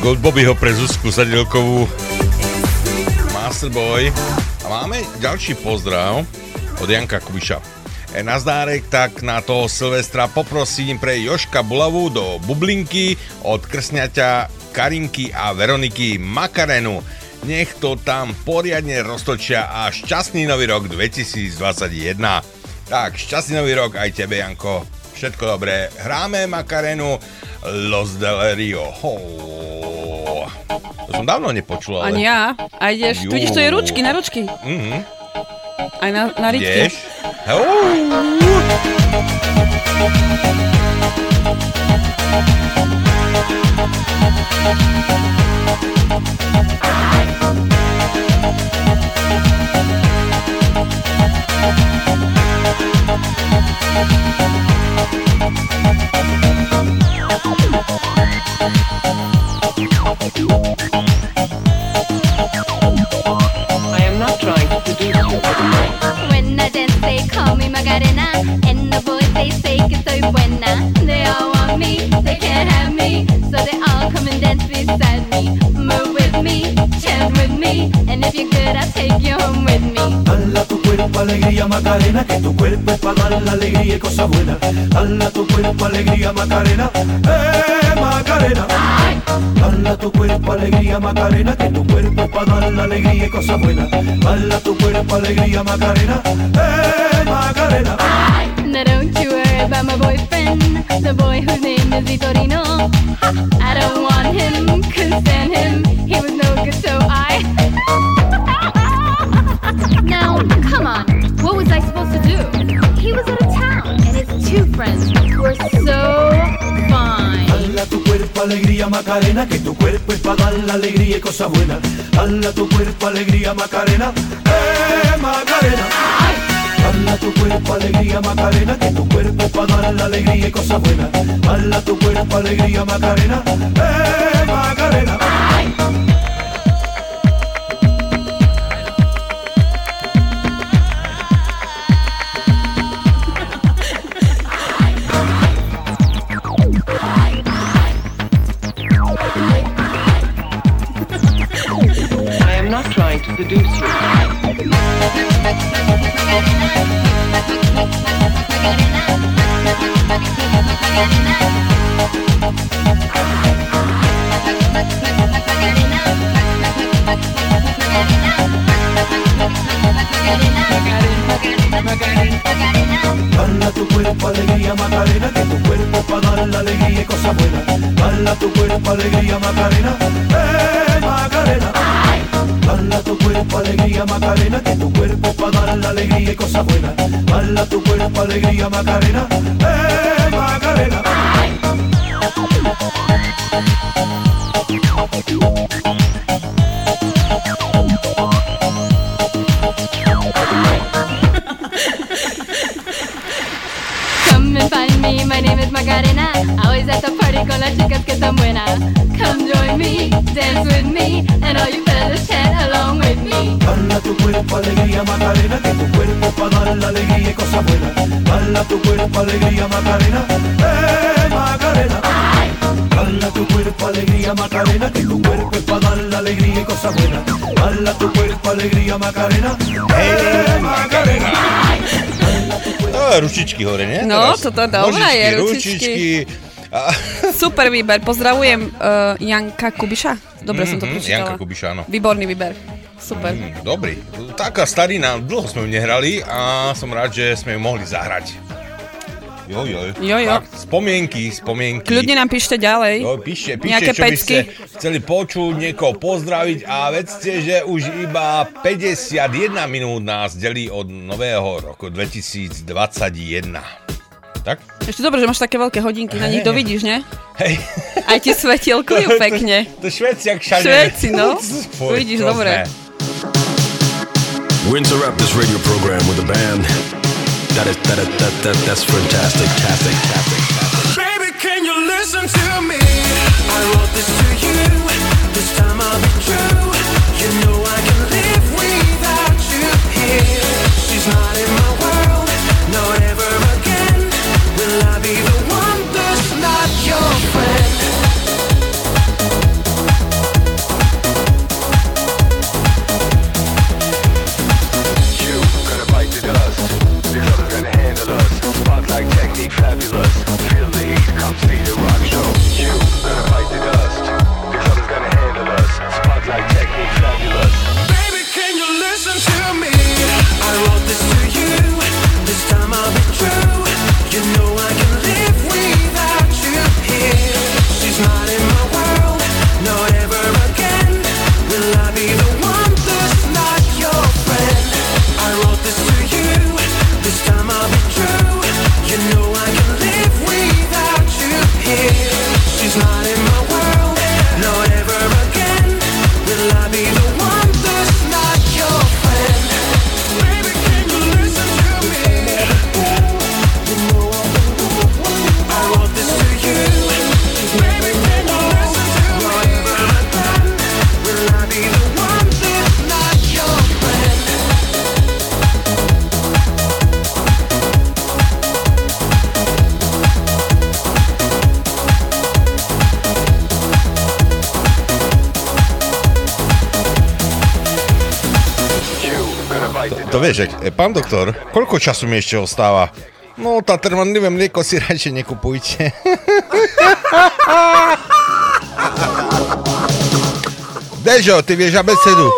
Tak od Bobbyho pre Zuzku Sadielkovú Masterboy. A máme ďalší pozdrav od Janka Kubiša. E, Nazdárek, tak na toho Silvestra poprosím pre Joška Bulavu do Bublinky od krsňaťa Karinky a Veroniky Makarenu. Nech to tam poriadne roztočia a šťastný nový rok 2021. Tak, šťastný nový rok aj tebe, Janko. Všetko dobré. Hráme Makarenu Los del Rio. Ho. Som dávno nepočul, ale... Ani ja. A ideš, tu vidíš, to je ručky, na ručky. Mhm. Aj na, na ričky. Ideš? Hou. Beside me. Move with me, chant with me. And if you're good, I'll take you home with me. Dala tu cuerpo alegría Macarena, que tu cuerpo es para dar la alegría y cosas buenas. Dale a tu cuerpo alegría Macarena, eh Macarena. Dale a tu cuerpo alegría Macarena, que tu cuerpo es para dar la alegría y cosas buenas. Dale a tu cuerpo alegría Macarena, eh Macarena. Now don't you worry about my boyfriend, the boy whose name is Vitorino. I don't want him, couldn't stand him, he was no good, so I. now, come on, what was I supposed to do? He was out of town, and his two friends were so fine. Dale tu cuerpo alegría Macarena, que tu cuerpo es para dar la alegría y cosas buenas. Dale tu cuerpo alegría Macarena, eh Macarena. Dale a tu cuerpo alegría Macarena, que tu cuerpo para dar la alegría y cosas buenas. Dale a tu cuerpo alegría Macarena, eh Macarena. I am not trying to seduce you. Dale a tu cuerpo alegría Macarena, que tu cuerpo para alegría alegría Macarena, eh Macarena. Dale a tu cuerpo alegría Macarena, que tu cuerpo para dar la alegría y cosas buenas. Dale a tu cuerpo alegría Macarena, eh Macarena. Macarena. Always at the party con las chicas que están buenas. Come join me, dance with me, and all you fellas chant along with me. Dale a tu cuerpo alegría Macarena, que tu cuerpo para dar la alegría y cosas buenas. Dale a tu cuerpo alegría Macarena, eh Macarena. Dale a tu cuerpo alegría Macarena, que tu cuerpo es para dar la alegría y cosas buenas. Dale a tu cuerpo alegría Macarena, eh Macarena. No, ručičky hore, nie? No, Teraz. toto dobré je, Nožičky, ručičky. A- Super výber, pozdravujem uh, Janka Kubiša. Dobre som to Mhm, prečítala. Janka Kubiša, áno. Výborný výber. Super. Mm, dobrý. Taká starina, dlho sme ju nehrali a som rád, že sme ju mohli zahrať. Jo, jo. Jo, jo. Tak, spomienky, spomienky. Kľudne nám píšte ďalej. Jo, píšte, píšte, Nejaké čo by pecky. ste chceli počuť, niekoho pozdraviť a vedzte, že už iba 51 minút nás delí od nového roku 2021. Tak? Ešte dobre, že máš také veľké hodinky, na nich Hej. to vidíš, ne? Hej. Aj ti svetielkujú pekne. To Šveci, jak všade. Švédci, no. Vidíš, dobre. We interrupt this radio program with a band that is that is, that that that's fantastic, fantastic, fantastic. Baby, can you listen to me? I wrote this to you. This time I'll be true. You know I can live without you here. She's not in my world, not ever again. Will I be Že, e, pán doktor, koľko času mi ešte ostáva? No, tá trvanlivé mlieko si radšej nekupujte. Dežo, ty vieš abecedu?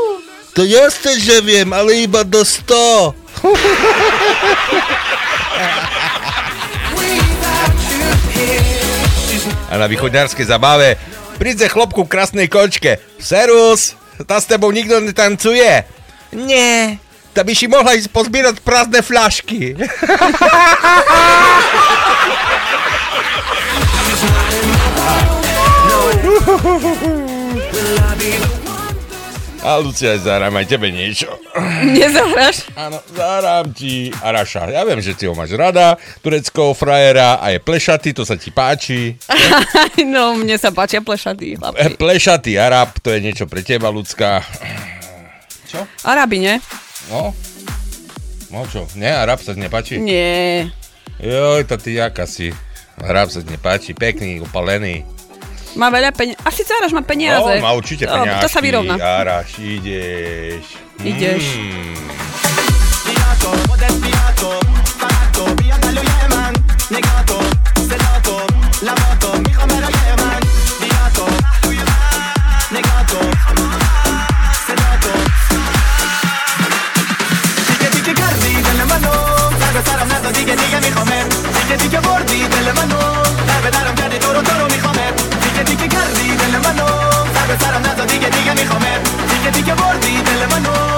To jasne, že viem, ale iba do 100. A na východňarskej zabave príde chlopku v krásnej kočke. Serus, tá s tebou nikto netancuje. Nie, tá by si mohla ísť pozbierať prázdne fľašky. A Lucia, zahrám aj tebe niečo. Nezahraš? Áno, zahrám ti Araša. Ja viem, že ty ho máš rada, tureckého frajera a je plešatý, to sa ti páči. no, mne sa páčia plešatí chlapci. Plešatý Arab, to je niečo pre teba, ľudská. Čo? Arabi, ne? No? No čo, nie, Arab sa ti nepáči? Nie. Joj, to ty jaká si. Arab sa ti nepáči, pekný, upalený. Má veľa peniazí. Asi Záraš má peniaze. No, má určite peniažky. To sa vyrovná. Araš, ideš. Ideš. Mm. دل منو در به درم کردی تو رو تو رو میخوامت دیگه دیگه کردی دل منو سر به سرم نزا دیگه دیگه میخوامت دیگه دیگه بردی دل منو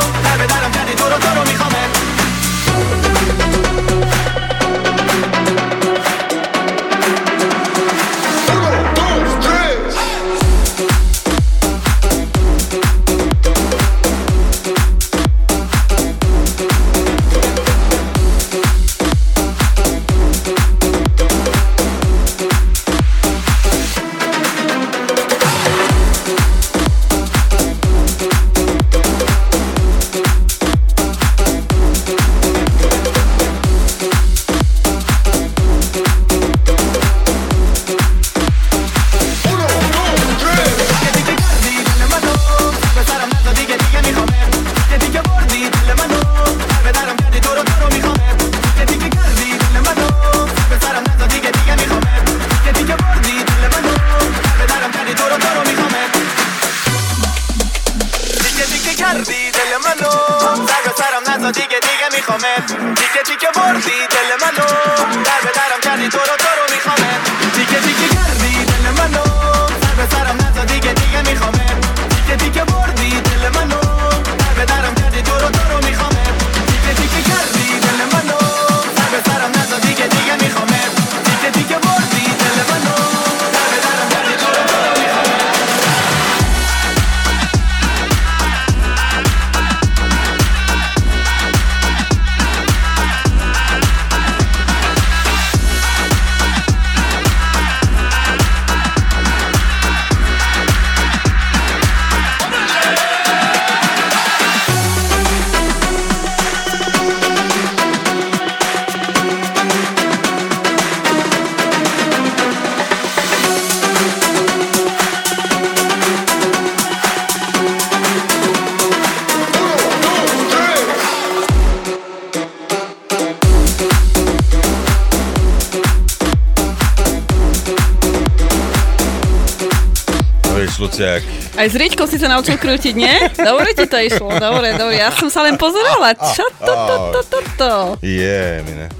Aj s Ričkou si sa naučil krútiť, nie? Dobre ti to išlo, dobre, dobre. Ja som sa len pozerala. Čo to, to, to, to, to? je, mine.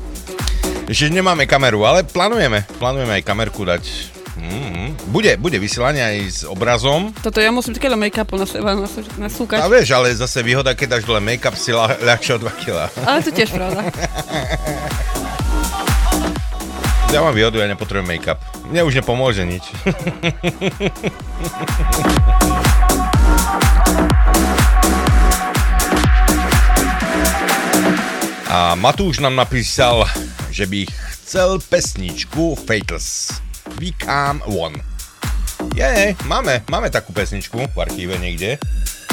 Ešte nemáme kameru, ale plánujeme. Plánujeme aj kamerku dať. Mm-hmm. Bude, bude vysielanie aj s obrazom. Toto ja musím takéto make-upu na seba nasú- nasúkať. A vieš, ale zase výhoda, keď dáš dole make-up, si ľah- ľahšie o 2 kg. Ale to tiež pravda. Ja mám výhodu, ja nepotrebujem make-up. Mne už nepomôže nič. A Matúš nám napísal, že by chcel pesničku Fatals. Become One. Je, máme, máme takú pesničku v archíve niekde.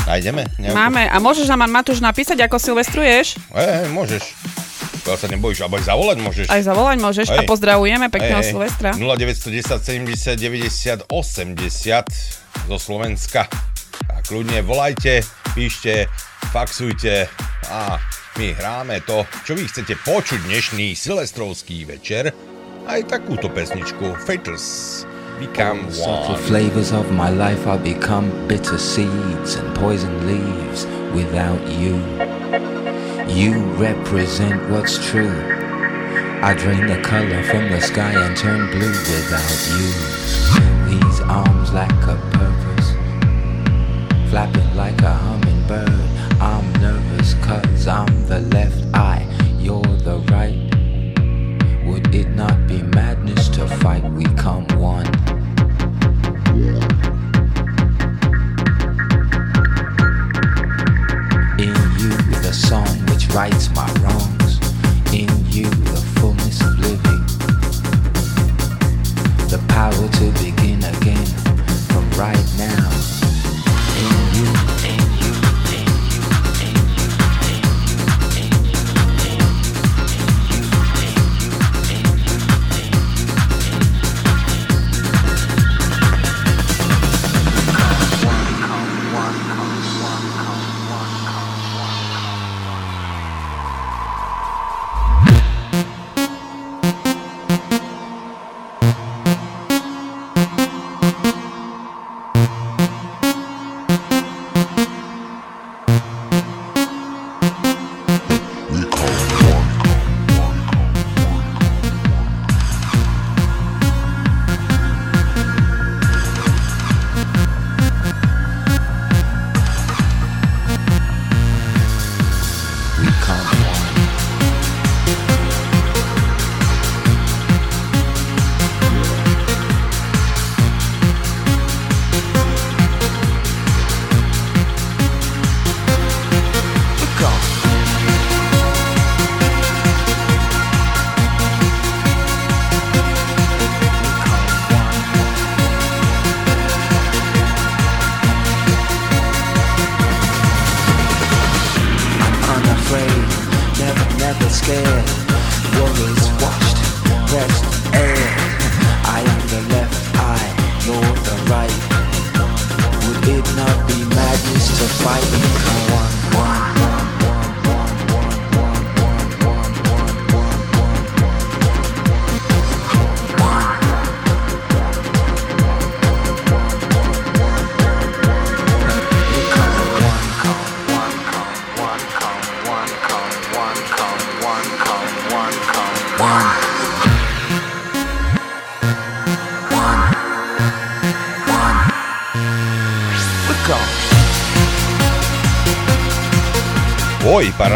Nájdeme? nejakú? Máme. A môžeš nám Matúš napísať, ako silvestruješ? E, môžeš. To sa nebojíš, alebo aj zavolať môžeš. Aj zavolať môžeš. A Hej. pozdravujeme pekného Hej, hej. Silvestra. 0910 70 90 80 zo Slovenska. A kľudne volajte, píšte, faxujte a My hráme to, čo vy chcete počuť dnešný silvestrovský večer. Aj takúto pesničku. Fatals. Become Subtle flavors of my life I become bitter seeds and poison leaves without you. You represent what's true. I drain the color from the sky and turn blue without you. These arms lack a purpose, flapping like a hummingbird. I'm cause I'm the left eye, you're the right. Would it not be madness to fight? We come one. In you, the song which rights my wrongs. In you, the fullness of living. The power to begin again from right now.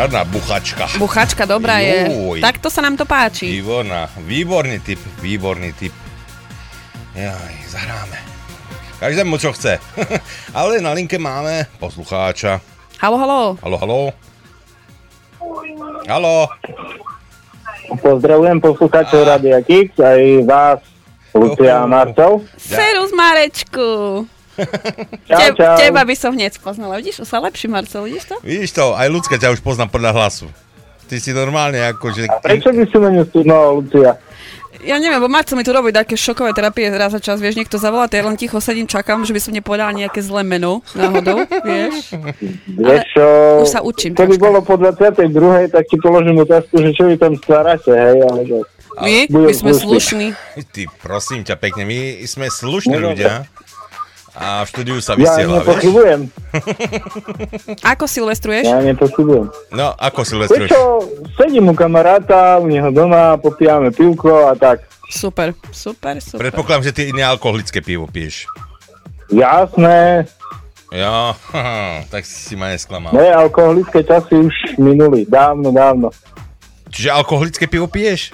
Parádna buchačka. Buchačka dobrá je. Juj. Takto sa nám to páči. Výborná, výborný typ, výborný typ. Jaj, zahráme. Každému, čo chce. Ale na linke máme poslucháča. Halo, halo. Halo, halo. Halo. Pozdravujem poslucháčov Radia Kix, aj vás, Lucia a Marcel. Serus Marečku. Čau, Te- čau. Teba by som hneď spoznala. Vidíš, už sa lepší, Marcel, vidíš to? Vidíš to, aj ľudská ťa už poznám podľa hlasu. Ty si normálne ako, že... Prečo by si ma nestudnoval, Lucia? Ja neviem, bo Marcel mi tu robí také šokové terapie raz za čas, vieš, niekto zavolá, ja len ticho sedím, čakám, že by som nepovedala nejaké zlé meno náhodou, vieš. Vieš čo, už sa učím keby bolo po 22. tak ti položím otázku, že čo vy tam stvaráte, hej, ale že... My? My sme slušní. Ty, prosím ťa pekne, my sme slušní ľudia. A v štúdiu sa Ja vysiela, vieš? nepochybujem, Ako silvestruješ? ja nepochybujem. No, ako silvestruješ? čo, sedím u kamaráta, u neho doma, popijame pivko a tak. Super, super, super. Predpokladám, že ty nealkoholické pivo piješ. Jasné, Jo, tak si ma nesklamal. moje alkoholické časy už minuli, dávno, dávno. Čiže alkoholické pivo piješ?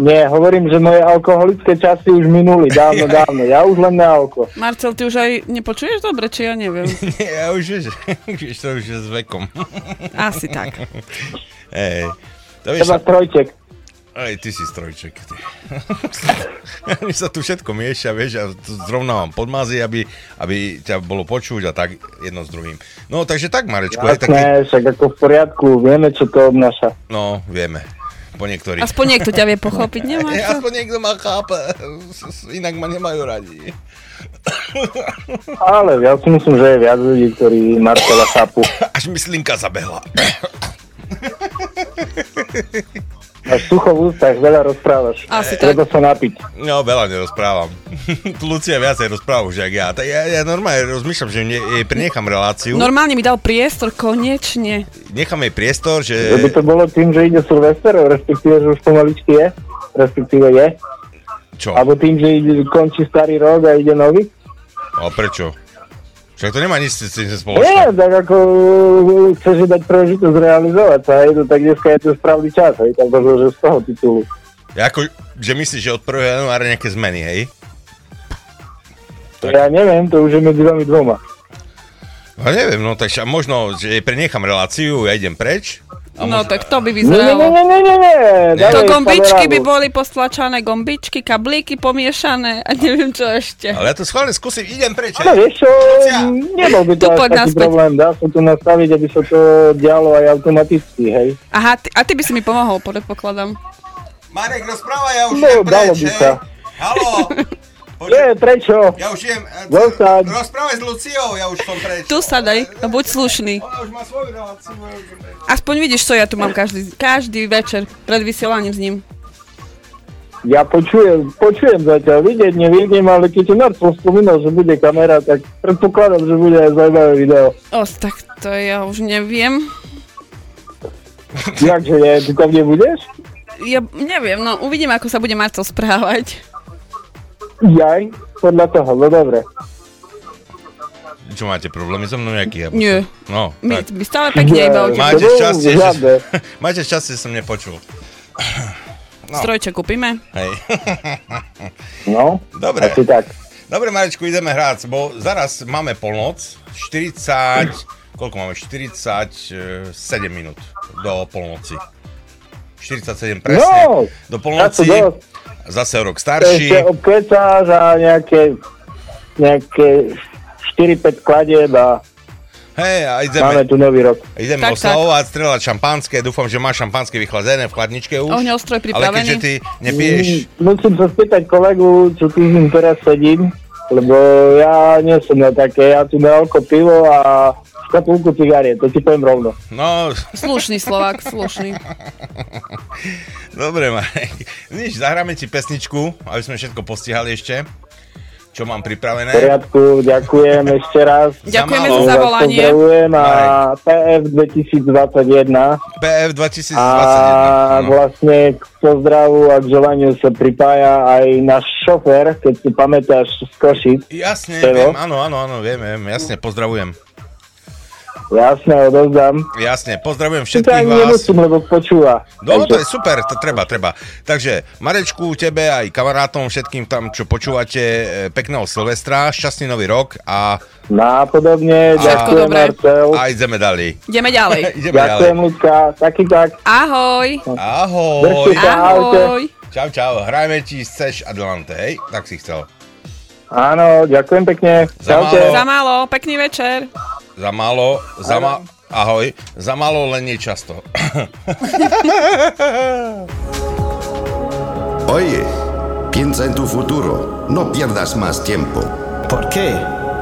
Nie, hovorím, že moje alkoholické časy už minuli, dávno, dávno. Ja už len na alko. Marcel, ty už aj nepočuješ dobre, či ja neviem. Ja už vieš to už je s vekom. Asi tak. Ej, to vieš Teba sa... strojček. Aj ty si strojček. Ty. Mi sa tu všetko mieša, vieš, a zrovna mám podmazy, aby, aby ťa bolo počuť a tak jedno s druhým. No, takže tak, Marečku, aj taký... Jasné, však ako v poriadku, vieme, čo to obnáša. No, vieme aspoň niektorí. Aspoň niekto ťa vie pochopiť, nemáš. to? Aspoň niekto ma chápe, inak ma nemajú radi. Ale ja si myslím, že je viac ľudí, ktorí Marcela chápu. Až myslinka zabehla. Máš sucho v ústach, veľa rozprávaš. Asi Treba sa napiť. No, veľa nerozprávam. Tu Lucia viacej rozpráva už, jak ja. Tak ja, ja normálne rozmýšľam, že ne, jej prinechám reláciu. Normálne mi dal priestor, konečne. Nechám jej priestor, Že že... by to bolo tým, že ide Silvester, respektíve, že už pomaličky je, respektíve je. Čo? Alebo tým, že ide, končí starý rok a ide nový. A prečo? Však to nemá nič s tým Nie, spoločné. tak ako uh, chceš dať príležitosť realizovať sa, hej, to tak dneska je to správny čas, hej, tak možno, že z toho titulu. Ja ako, že myslíš, že od 1. januára nejaké zmeny, hej? Ja neviem, to už je medzi vami dvoma. No neviem, no tak ša- možno, že prenechám reláciu, ja idem preč. A No tak to by Nie, nie, vyzeralo. nie, nie, nie, nie. To gombičky by boli postlačané, gombičky, kablíky pomiešané a neviem čo ešte. Ale ja to schválne skúsim, idem preč. No vieš čo, nebol by to Tu až taký problém, dá sa tu nastaviť, aby sa to dialo aj automaticky, hej. Aha, ty, a ty by si mi pomohol, predpokladám. Marek, rozpráva, ja už No, idem dalo preč, by hej? sa. Haló, Nie, prečo? ja už idem. e, Zostaň. Rozprávaj s Luciou, ja už som preč. Tu sa daj, a buď slušný. Ona už má svoju reláciu. Aspoň vidíš, čo ja tu mám každý, každý večer pred vysielaním s ním. Ja počujem, počujem zatiaľ, vidieť nevidím, ale keď ti Narco spomínal, že bude kamera, tak predpokladám, že bude aj zaujímavé video. O, tak to ja už neviem. Jakže je, ty tam nebudeš? Ja neviem, no uvidím, ako sa bude Marcel správať. Jaj, podľa toho, no dobre. Čo máte problémy so mnou nejaký? alebo Nie. No, My, tak. my stále pekne iba o tebe. Máte šťastie, Žiadne. že... Máte šťastie, že som nepočul. No. Strojče kúpime. Hej. No, Dobre. asi tak. Dobre, Marečku, ideme hrať, bo zaraz máme polnoc. 40... Koľko máme? 47 minút do polnoci. 47 presne. No, do polnoci. Zase o rok Ešte starší. obkecáš a nejaké, nejaké 4-5 kladieb a Hej, a ideme, máme tu nový rok. ideme Tak, oslavovať, strelať šampanské. Dúfam, že máš šampanské vychladené v chladničke už. Ohňostroj Ale pripravený. keďže ty nepiješ... Mm, Musím sa spýtať kolegu, čo tu s ním teraz sedím, lebo ja nie som na také, ja tu na oko pivo a škatulku cigarie, to ti poviem rovno. No, Slušný Slovák, slušný. dobre, Marek. Nič, zahráme ti pesničku, aby sme všetko postihali ešte. Čo mám V pripravené. poriadku, ďakujem ešte raz. Ďakujeme za Vás zavolanie. Pozdravujem a PF 2021 PF a 2021. áno. vlastne k pozdravu a k želaniu sa pripája aj náš šofér, keď si pamätáš z Košic. Jasne, viem, áno, áno, áno, viem, viem, jasne, pozdravujem. Jasné, odozdám. Jasne, pozdravujem všetkých vás. nemusím, lebo počúva. No, to je super, to treba, treba. Takže, Marečku, tebe aj kamarátom, všetkým tam, čo počúvate, e, pekného Silvestra, šťastný nový rok a, Nápodobne, Všetko ďakujem. Marcel. a ideme ďalej. Ideme ďalej. ideme Ďakujem, ľudka. Taký tak. Ahoj. Ahoj. Sa. Ahoj. Čau, čau, hrajme ti chceš Adelante, hej? Tak si chcel. Áno, ďakujem pekne. Za Čaute. málo. Za málo, pekný večer. Za málo, za ma... Ahoj, za málo len nie často. Oye, piensa en tu futuro. No pierdas más tiempo. ¿Por qué?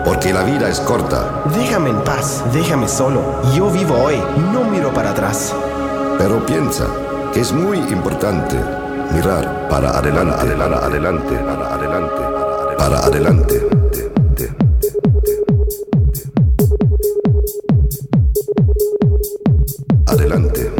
Porque la vida es corta. Déjame en paz, déjame solo. Yo vivo hoy, no miro para atrás. Pero piensa que es muy importante mirar para adelante, para adelante, para adelante, para adelante. Adelante. Adelante.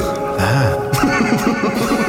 Para adelante.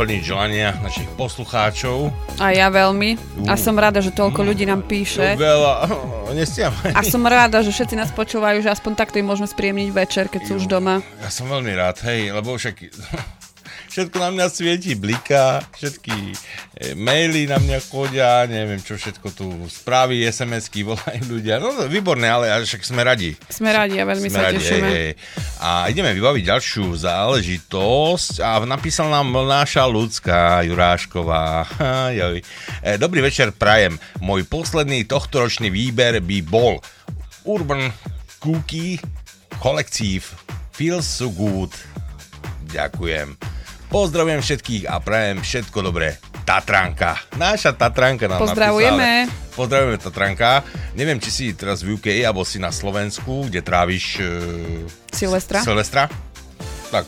môžeme plniť želania našich poslucháčov. A ja veľmi. A som rada, že toľko ľudí nám píše. Veľa, nestiam. A som rada, že všetci nás počúvajú, že aspoň takto im môžeme spríjemniť večer, keď sú už doma. Ja som veľmi rád, hej, lebo však všetko na mňa svieti, bliká, všetky e, maily na mňa chodia, neviem čo všetko tu, správy, SMS-ky, volajú ľudia. No to výborné, ale však sme radi. Sme radi a veľmi sa tešíme. hej, hej. A ideme vybaviť ďalšiu záležitosť a napísal nám naša ľudská Jurášková. Joj. E, Dobrý večer, prajem. Môj posledný tohtoročný výber by bol Urban Cookie Collective Feels So Good. Ďakujem. Pozdravujem všetkých a prajem všetko dobré. Tatranka. Naša Tatranka nám Pozdravujeme. napísala. Pozdravujeme Tatranka. Neviem, či si teraz v UK alebo si na Slovensku, kde tráviš... Uh, Silvestra. Silvestra. Tak,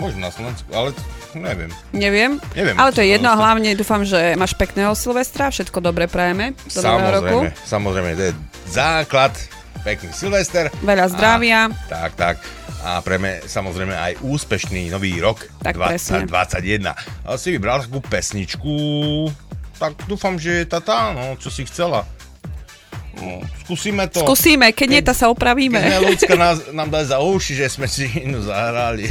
Možno na Slovensku, ale neviem. Neviem. Neviem. Ale to je jedno a hlavne dúfam, že máš pekného Silvestra, všetko dobre prajeme do nového roku. Samozrejme, samozrejme, to je základ, pekný Silvester. Veľa zdravia. A, tak, tak. A prejme samozrejme aj úspešný nový rok Tak presne. 2021. A si vybral takú pesničku, tak dúfam, že je tá tá, no, čo si chcela. No, skúsime to. Skúsime, keď nie, tak sa opravíme. Keď ľudská nás, nám dá za uši, že sme si inú zahrali.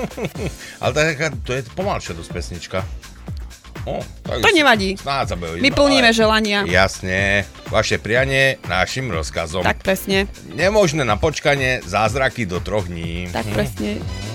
Ale taká, to je pomalšia dosť pesnička. O, tak To nevadí. Snáď My plníme ale- želania. Jasne, vaše prianie našim rozkazom. Tak presne, Nemožné na počkanie, zázraky do troch dní. tak Hm. presne. And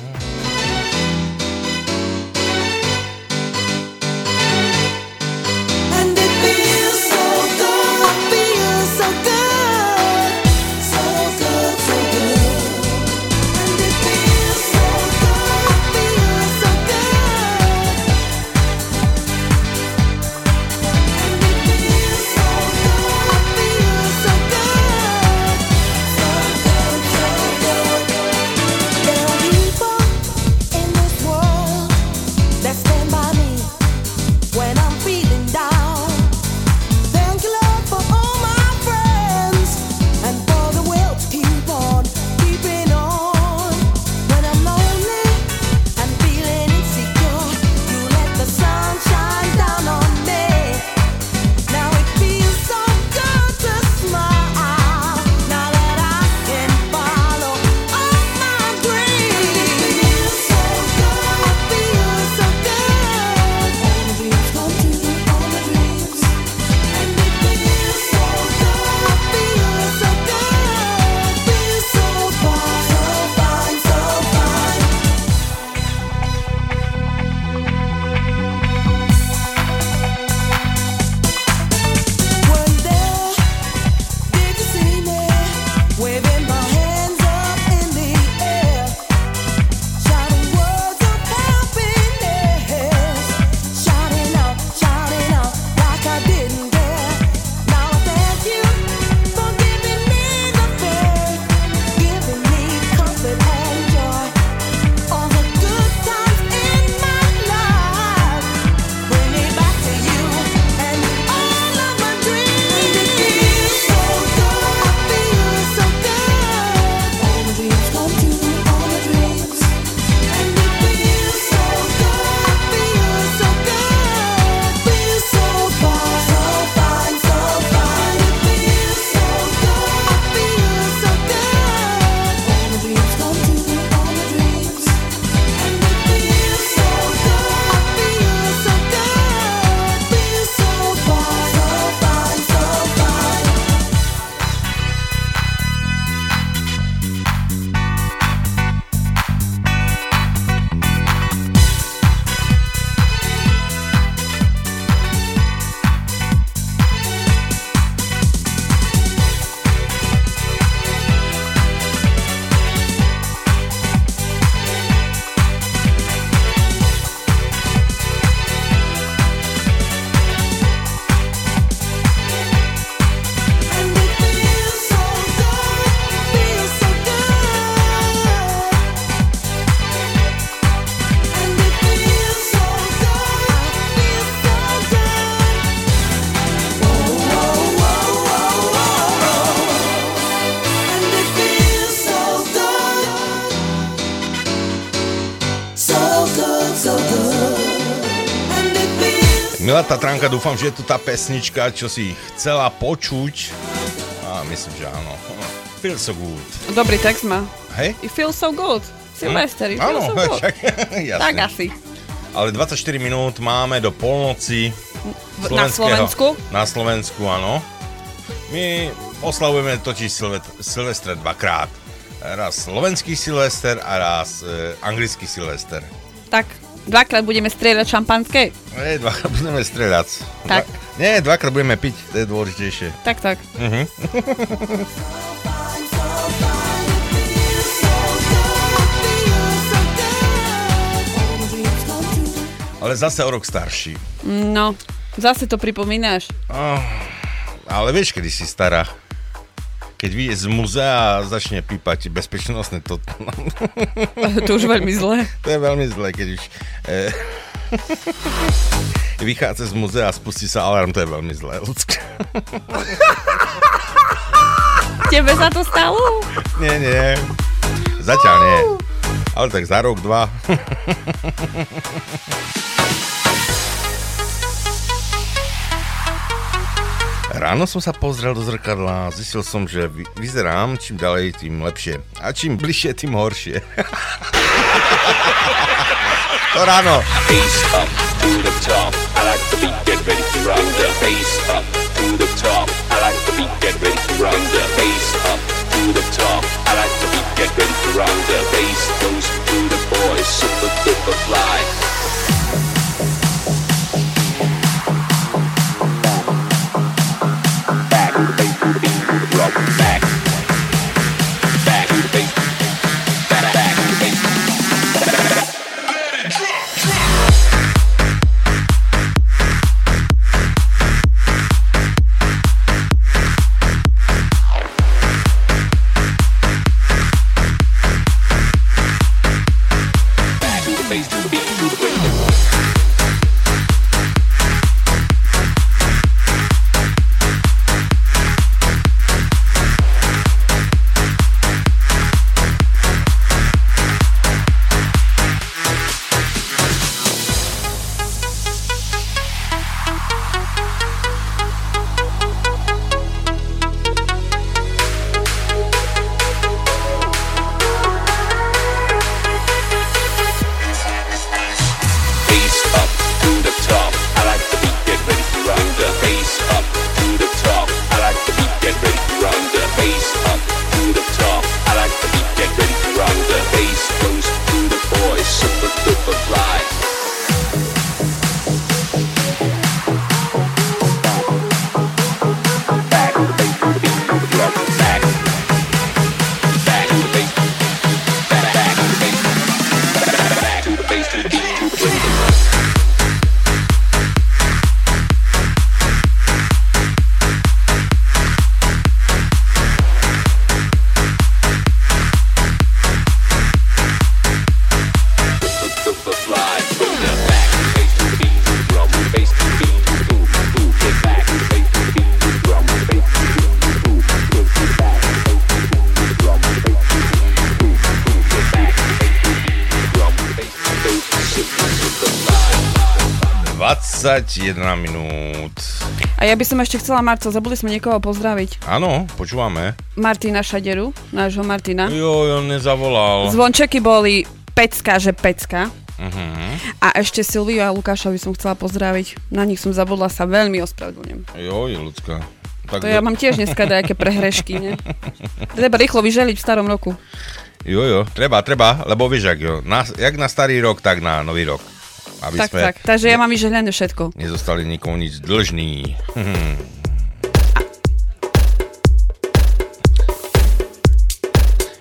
Milá Tatranka, dúfam, že je to tá pesnička, čo si chcela počuť. A myslím, že áno. Feel so good. Dobrý text má. Hej? You feel so good. Sylvester, you feel Áno, so good. však, jasne. Tak asi. Ale 24 minút máme do polnoci. Na Slovensku? Na Slovensku, áno. My oslavujeme totiž Silvestre dvakrát. Raz slovenský Silvester a raz e, anglický Silvester. Tak, dvakrát budeme strieľať šampanské. E, dvakrát budeme streľať. Tak. Dva, nie, dvakrát budeme piť, to je dôležitejšie. Tak, tak. Mhm. Ale zase o rok starší. No, zase to pripomínaš. Oh, ale vieš, kedy si stará. Keď vyjde z muzea a začne pípať bezpečnostné to... To už veľmi zlé. To je veľmi zlé, keď už... E, vychádza z muzea a spustí sa alarm, to je veľmi zlé. Tebe sa to stalo? Nie, nie. Zatiaľ nie. Ale tak za rok, dva. Ráno som sa pozrel do zrkadla a zistil som, že vy- vyzerám čím ďalej, tým lepšie. A čím bližšie, tým horšie. to ráno. Get ready to rock the face up to the top. I like the Back to 21 minút. A ja by som ešte chcela, Marco, zabudli sme niekoho pozdraviť. Áno, počúvame. Martina Šaderu, nášho Martina. Jo, on nezavolal. Zvončeky boli pecka, že pecka. Uh-huh. A ešte Silviu a Lukáša by som chcela pozdraviť. Na nich som zabudla, sa veľmi ospravedlňujem. Joj, ľudská. Tak To ja mám tiež dneska nejaké prehrešky, ne? Treba rýchlo vyželiť v starom roku. Jo, jo, treba, treba, lebo vieš, jak, jo, na, jak na starý rok, tak na nový rok. Aby Tak, sme tak. Takže ja mám vyželené všetko. nezostali nikomu nič dlžný. Hm.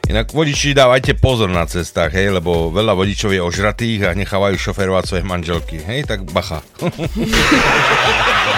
Inak vodiči dávajte pozor na cestách, hej, lebo veľa vodičov je ožratých a nechávajú šoferovať svoje manželky, hej, tak bacha.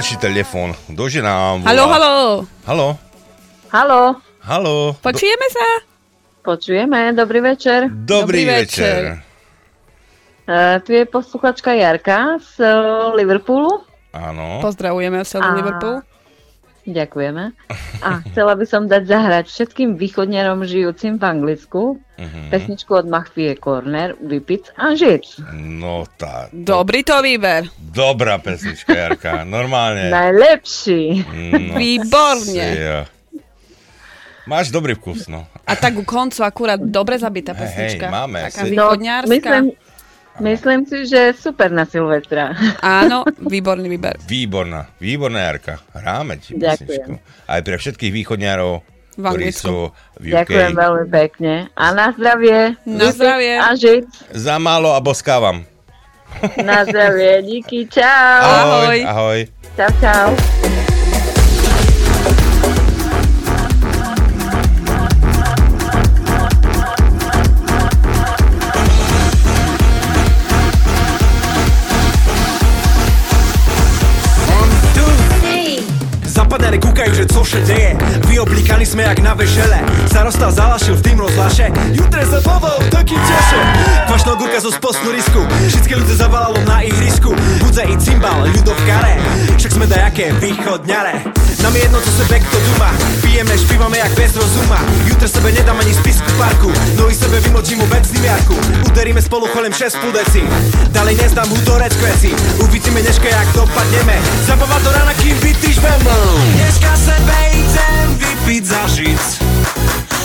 ďalší telefón. Ktože nám volá? Halo, halo. Halo, Halo, halo. Počujeme sa? počujeme, dobrý večer. Dobrý, Dobrý večer. Uh, tu je posluchačka Jarka z uh, Liverpoolu. Áno. Pozdravujeme celý A- Liverpool. Ďakujeme. A chcela by som dať zahrať všetkým východňarom žijúcim v Anglicku Mhm. pesničku od Machfie Corner, Vypic a žiť. No tá. Dobrý to výber. Dobrá pesnička, Jarka. Normálne. Najlepší. No, Výborne. ja. Máš dobrý vkus, no. A tak ku koncu akurát dobre zabitá pesnička. hej, máme Taká si- východňárska. No, myslím, myslím si, že super na Silvestra. Áno, výborný výber. Výborná, výborná Jarka. Hráme ti Ďakujem. pesničku. Aj pre všetkých východňarov, V ktorí sú v UK. Ďakujem veľmi pekne. A na zdravie. Na zdravie. A žiť. Za málo a boskávam. Na zdravie. Díky. Čau. Ahoj. Ahoj. Čau, čau. Zapadane kúkajú, že co še deje Vyoblíkaní sme jak na vešele Starosta zalašil v tým rozlaše Jutre sa povol, taký teše Kvašná gurka zo spostnú risku. Všetky ľudia zavalalo na ihrisku. Budze i cymbal, ľudov kare. Však sme dajaké východňare. Nám je jedno, co se kto duma. Pijeme, špívame jak bez rozuma. Jutre sebe nedám ani spisku parku. No i sebe vymočím obecným jarku. Uderíme spolu cholem 6 půl deci Dalej neznám hudorec kveci. Uvidíme dneška jak dopadneme. Zabava do rána, kým vytýžbem. Dneska sebe idem vypiť za žic.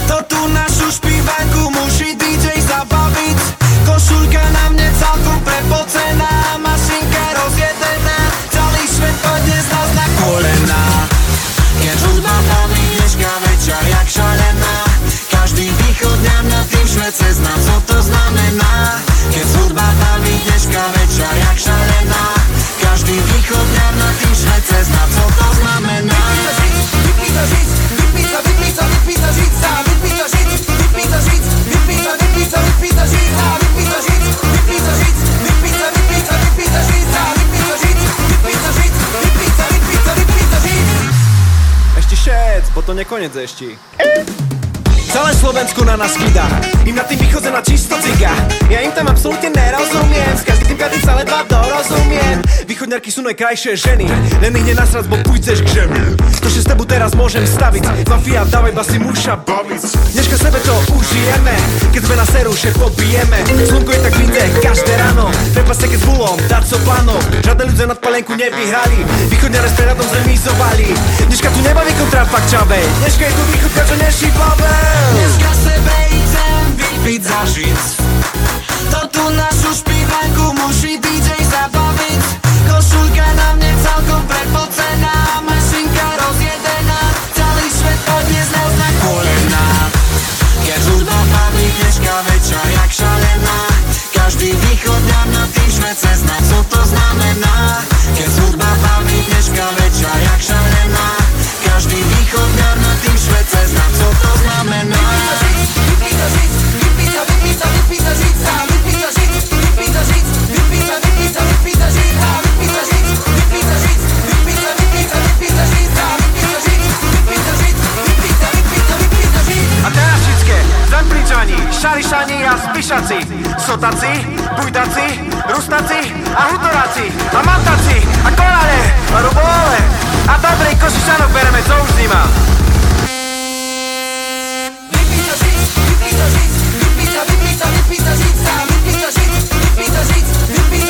To tu našu špívanku musí DJ zabaviť. Košulka na mne celkom prepocená Mašinka rozjedená Celý svet pôjde z nás na kolena. Hudba baví dneška večer jak šalená. Každý východňar na tým švece zná co to znamená. Keď hudba baví dneška večer jak šalená. Každý východňar na tým švece zná co to Žic. Ešte šec, bo to nekonec ešte. Celé Slovensko na nás kýda Im na tým východze na čisto ciga. Ja im tam absolútne nerozumiem. S každým každým sa ledva dorozumiem. Východňarky sú najkrajšie ženy. Len ich nenasrať, bo pôjdeš k žemi To, že s tebou teraz môžem staviť. Mafia, dávaj basy muša baviť. Dneška sebe to užijeme. Keď sme na seru, že pobijeme. Slnko je tak vinde každé ráno. Treba sa keď s bulom, dať so plánom. Žiadne ľudia nad palenku nevyhrali. Východňare s prehľadom zemizovali Dneška tu nebaví kontrafakt čavej. Dneška je tu východka, čo neší Dneska sebe idem vypiť za žic. To tu našu špívanku musí DJ zabaviť. Košulka na mne celkom prepocená Mašinka rozjedená Celý svet pôjde z nás na kolena Keď hudba baví dneška večer jak šalená. Každý východňar na tým švece zná co to Keď hudba baví dneška večer jak šalená. Každý východňar Šarišani a Spišaci, Sotaci, Bujdaci, Rustaci a Hutoraci a Mataci a Konale a Rubole a Dobrej Košišanok bereme, co už zima. Vypí za žic, vypí za žic, vypí za, vypí za, vypí za žic a vypí za žic, vypí za žic, vypí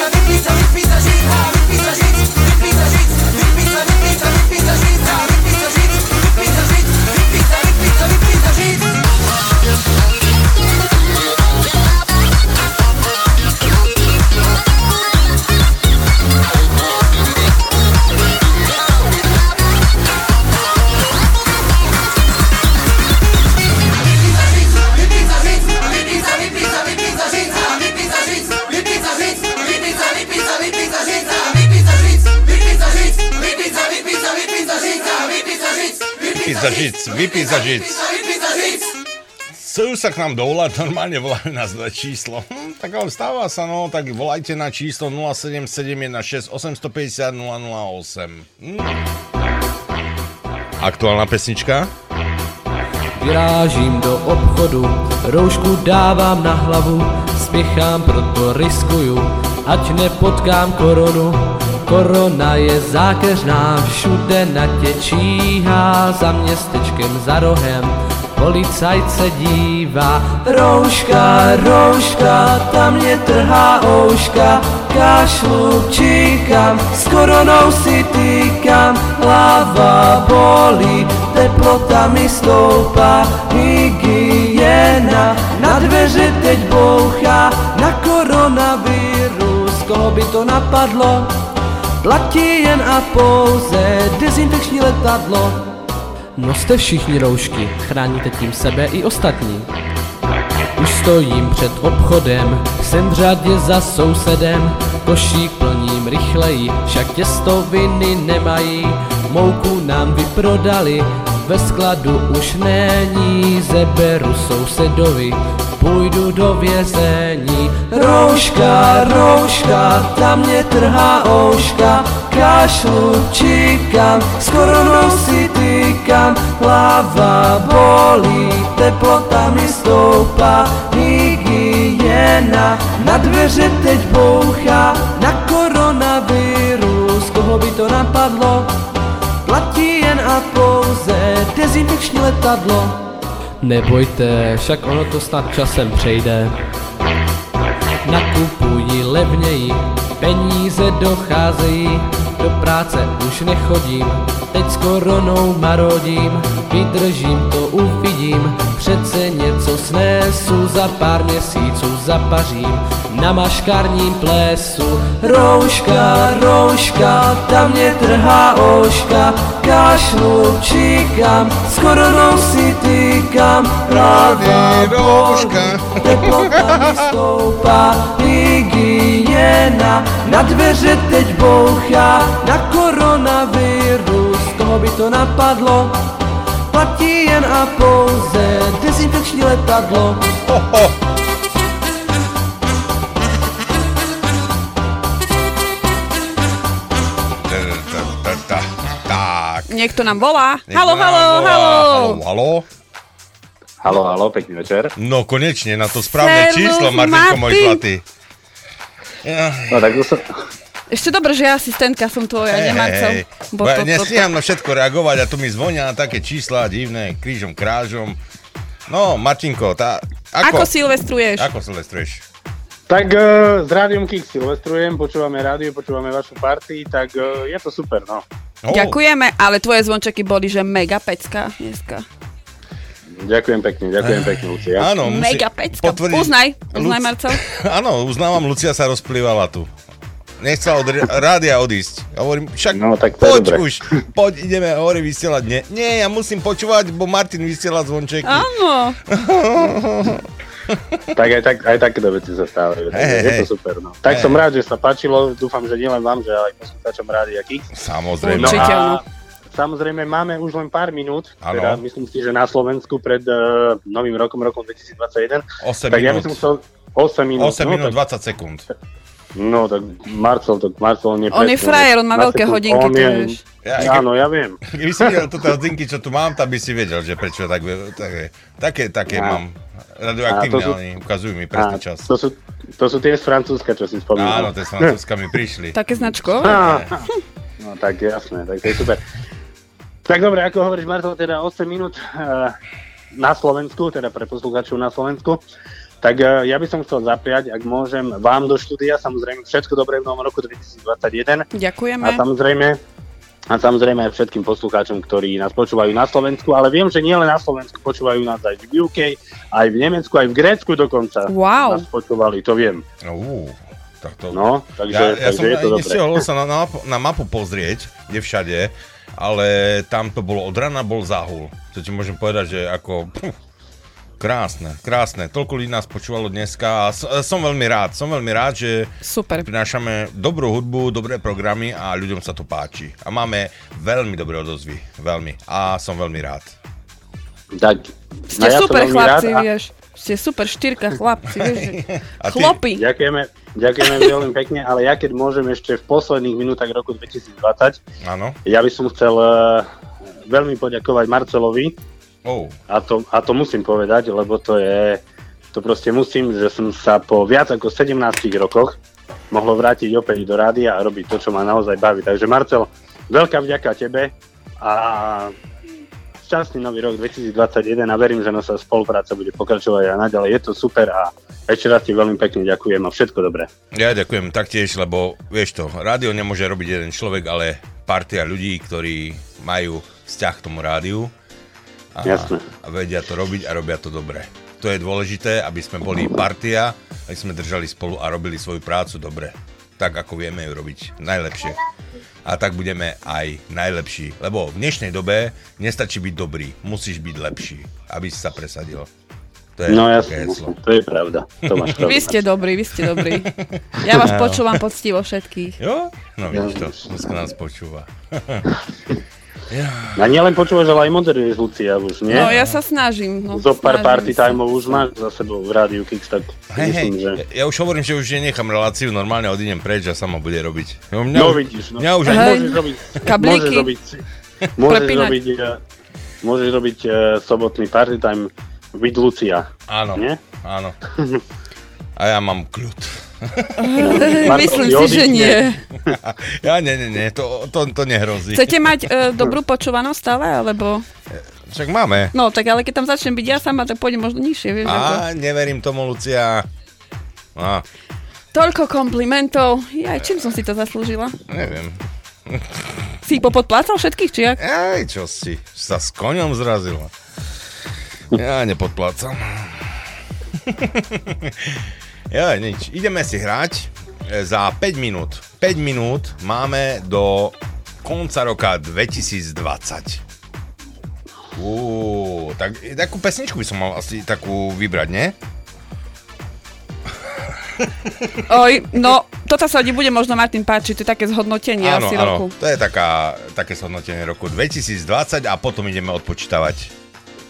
Vypí za žic, vypí za žic. Chcú sa k nám dovolať, normálne volajú nás na číslo. Hm, tak stáva sa, no, tak volajte na číslo 07716 850 008. Hm. Aktuálna pesnička? Vyrážím do obchodu, roušku dávám na hlavu, spěchám, proto riskuju, ať nepotkám koronu. Korona je zákeřná, všude na tě číhá, za městečkem, za rohem, policajt se dívá. Rouška, rouška, tam mě trhá ouška, kašlu, číkám, s koronou si týkám, hlava bolí, teplota mi stoupá, hygiena, na dveře teď bouchá, na koronavirus, koho by to napadlo, platí jen a pouze dezinfekční letadlo. Noste všichni roušky, chráníte tím sebe i ostatní. Už stojím před obchodem, jsem v řadě za sousedem, košík plním rychleji, však těstoviny nemají, mouku nám vyprodali, ve skladu už není, zeberu sousedovi, půjdu do vězení. Rouška, rouška, tam mě trhá ouška, kašlu, číkám, s koronou si týkám, hlava bolí, teplota mi stoupá, hygiena, na dveře teď bouchá, na koronavirus, koho by to napadlo, letadlo. Nebojte, však ono to snad časem přejde. Nakupuji levněji, peníze docházejí, do práce už nechodím, teď s koronou marodím, vydržím to, uvidím, přece něco snesu, za pár měsíců zapařím, na maškarním plesu. Rouška, rouška, tam mě trhá ouška, kašlu, číkám, s koronou si týkám, hlava bolí, teplota mi stoupá, hygiena, na dveře teď bouchá, na koronavirus, koho by to napadlo, platí jen a pouze dezinfekční letadlo. Ho, ho. Niekto nám volá. Halo, halo, halo. Halo, halo. Halo, pekný večer. No konečne, na to správne Servus, číslo, Martinko, môj zlatý. No tak to som... Ešte dobre, že ja asistentka som tvoja, Hej, nemám hej, co. hej. Bo ja to- to- nestíham na všetko reagovať a tu mi zvonia také čísla divné, krížom, krážom. No, Martinko, tá, ako? Ako silvestruješ? Ako silvestruješ? Tak uh, s Rádiom Kix silvestrujem, počúvame rádio, počúvame vašu party, tak uh, je to super, no. Ďakujeme, ale tvoje zvončeky boli, že mega pecka dneska. Ďakujem pekne, ďakujem pekne, Lucia. Áno, musí Mega pecka. potvrdiť- Uznaj, uznaj Luc- Marcel. Áno, uznávam, Lucia sa rozplývala tu. Nechcela od rádia odísť. Ja Hovorím, však No, tak poď dobre. už, poď, ideme hore vysielať. Nie, nie, ja musím počúvať, bo Martin vysiela zvončeky. Áno. Tak aj, tak, aj takéto veci sa stávajú, Hej, je hej. to super, no. Tak Hej. som rád, že sa páčilo, dúfam, že nielen vám, že aj poslucháčom Rádia Kix. Samozrejme. No a áno. samozrejme máme už len pár minút, Áno. teda myslím si, že na Slovensku pred uh, novým rokom, rokom 2021. 8 tak ja by minút. som chcel 8 minút. 8 no, minút tak, 20 sekúnd. No, tak Marcel, tak Marcel nie On je frajer, on má veľké hodinky, to vieš. Ja, Áno, ja viem. Keby si videl toto hodinky, čo tu mám, tak by si vedel, že prečo tak, také, také, také Á. mám. Radioaktívne, sú- oni ukazujú mi presný čas. To sú, to sú tie z Francúzska, čo si spomínal. Áno, tie z Francúzska mi prišli. Také značkové. No tak jasné, tak to je super. Tak dobre, ako hovoríš Marcel, teda 8 minút eh, na Slovensku, teda pre poslucháčov na Slovensku. Tak eh, ja by som chcel zapriať, ak môžem, vám do štúdia, samozrejme všetko dobré v novom roku 2021. Ďakujeme. A samozrejme, a samozrejme aj všetkým poslucháčom, ktorí nás počúvajú na Slovensku, ale viem, že nielen na Slovensku, počúvajú nás aj v UK, aj v Nemecku, aj v Grécku dokonca. Wow. Nás počúvali, to viem. Ú, tak to... No, takže, ja, ja takže som je to dobré. sa na, na, mapu- na mapu pozrieť, kde všade, ale tam to bolo od rana bol záhul. To ti môžem povedať, že ako... Puf, krásne, krásne. Toľko ľudí nás počúvalo dneska a s- som veľmi rád. Som veľmi rád, že Super. prinášame dobrú hudbu, dobré programy a ľuďom sa to páči. A máme veľmi dobré odozvy. Veľmi. A som veľmi rád. Tak, Ste no ja super chlapci, rád a- vieš. Ste super štyrka chlapci, vieš. A ty- Chlopy. Ďakujeme, ďakujeme veľmi pekne, ale ja keď môžem ešte v posledných minútach roku 2020, Áno. ja by som chcel eh, veľmi poďakovať Marcelovi Oh. a to, a to musím povedať, lebo to je, to proste musím, že som sa po viac ako 17 rokoch mohlo vrátiť opäť do rádia a robiť to, čo ma naozaj baví. Takže Marcel, veľká vďaka tebe a šťastný nový rok 2021 a verím, že naša spolupráca bude pokračovať aj naďalej. Je to super a ešte raz ti veľmi pekne ďakujem a všetko dobré. Ja ďakujem taktiež, lebo vieš to, rádio nemôže robiť jeden človek, ale partia ľudí, ktorí majú vzťah k tomu rádiu a, a vedia to robiť a robia to dobre. To je dôležité, aby sme boli partia, aby sme držali spolu a robili svoju prácu dobre. Tak, ako vieme ju robiť najlepšie. A tak budeme aj najlepší. Lebo v dnešnej dobe nestačí byť dobrý, musíš byť lepší, aby si sa presadil. To je No jasne, heslo. to je pravda. To máš pravdu. Vy ste dobrí, vy ste dobrí. Ja vás No. počúvam poctivo všetkých. Jo? No vidíš to, dneska nás počúva. A nielen počúvaš, ale aj moderuješ, Lucia, už nie? No ja sa snažím. No, Zo pár party timeov už máš za sebou v rádiu Kix, tak Hej, hej, myslím, že... ja už hovorím, že už nenechám reláciu, normálne odídem preč a sama bude robiť. No, mňa No už- vidíš, no. Mňa už ani... Môžeš robiť, Kablíky. môžeš robiť, môžeš robiť, eh, môžeš robiť uh, sobotný party time with Lucia. Áno, Nie? áno. A ja mám kľud. Myslím si, že nie. ja nie, nie, nie, to, to, to nehrozí. Chcete mať e, dobrú počúvanosť stále, alebo... Však máme. No, tak ale keď tam začnem byť ja sama, tak pôjdem možno nižšie, vieš. ako... Á, neverím tomu, Lucia. Á, Toľko komplimentov. Ja, čím som si to zaslúžila? neviem. Si ich popodplácal všetkých, či jak? Ej, čo si, sa s koňom zrazila. Ja nepodplácam. ja, nič. Ideme si hrať e, za 5 minút. 5 minút máme do konca roka 2020. Uú, tak takú pesničku by som mal asi takú vybrať, nie? Oj, no, toto sa ti bude možno Martin páčiť, to je také zhodnotenie áno, asi áno, roku. to je taká, také zhodnotenie roku 2020 a potom ideme odpočítavať.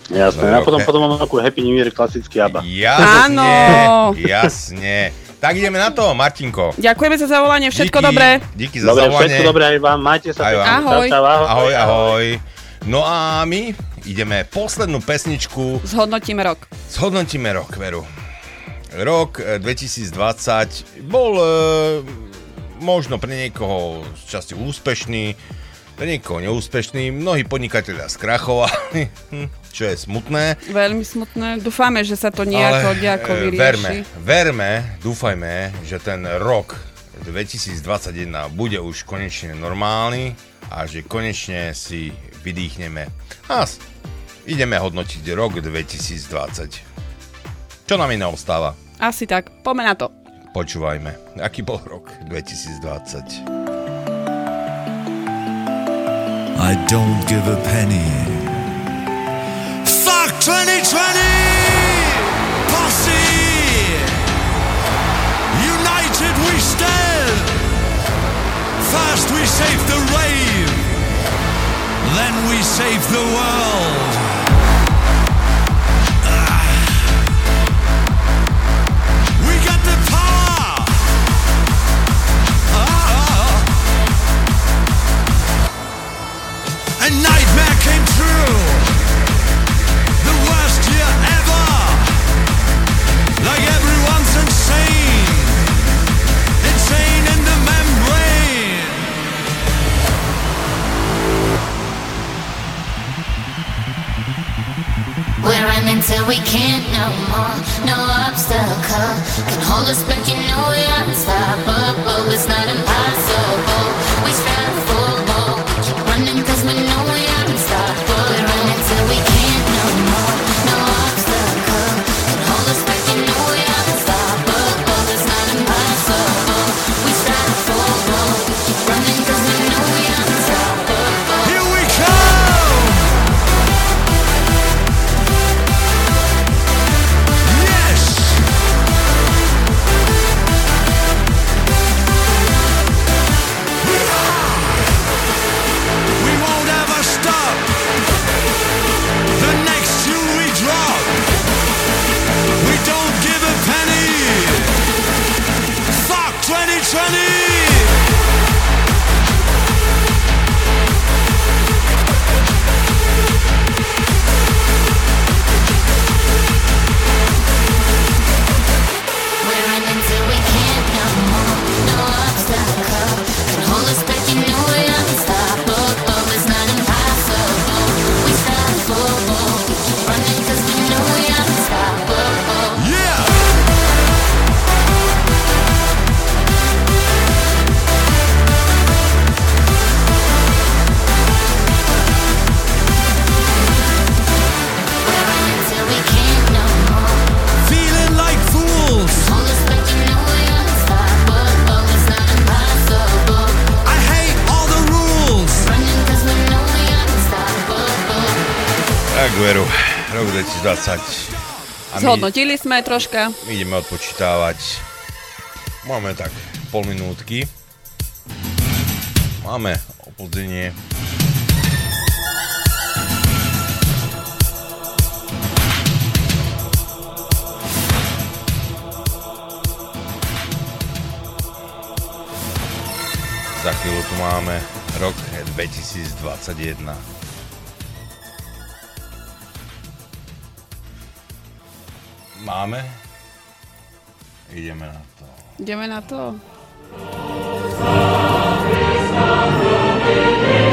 Jasné, No, a potom, potom mám takú Happy New Year klasický ABBA. Jasne, Áno. jasne. Tak ideme na to, Martinko. Ďakujeme za zavolanie, všetko Díky, dobré. Díky za Dobre, zavolanie. všetko dobré aj vám, majte sa Aj vám. Ahoj. Čau, čau, ahoj. Ahoj, ahoj. No a my ideme poslednú pesničku, Zhodnotíme rok. zhodnotíme rok, Veru. Rok e, 2020 bol e, možno pre niekoho z časti úspešný, niekoho neúspešný. Mnohí podnikatelia skrachovali, čo je smutné. Veľmi smutné. Dúfame, že sa to nejako, nejako e, vyrieši. verme, verme, dúfajme, že ten rok 2021 bude už konečne normálny a že konečne si vydýchneme. A ideme hodnotiť rok 2020. Čo nám iné ostáva? Asi tak. Poďme na to. Počúvajme, aký bol rok 2020. I don't give a penny. Fuck 2020! Posse! United we stand! First we save the rave, then we save the world. A nightmare came true. The worst year ever. Like everyone's insane. Insane in the membrane. We're running we can't no more. No obstacle can hold us back. You know we are unstoppable. It's not impossible. Tak, Veru, rok 2020. A Zhodnotili sme troška. Ideme odpočítavať. Máme tak pol minútky. Máme oplodzenie. Za chvíľu tu máme rok 2021. máme? Ideme na to. Ideme na to. Ideme na.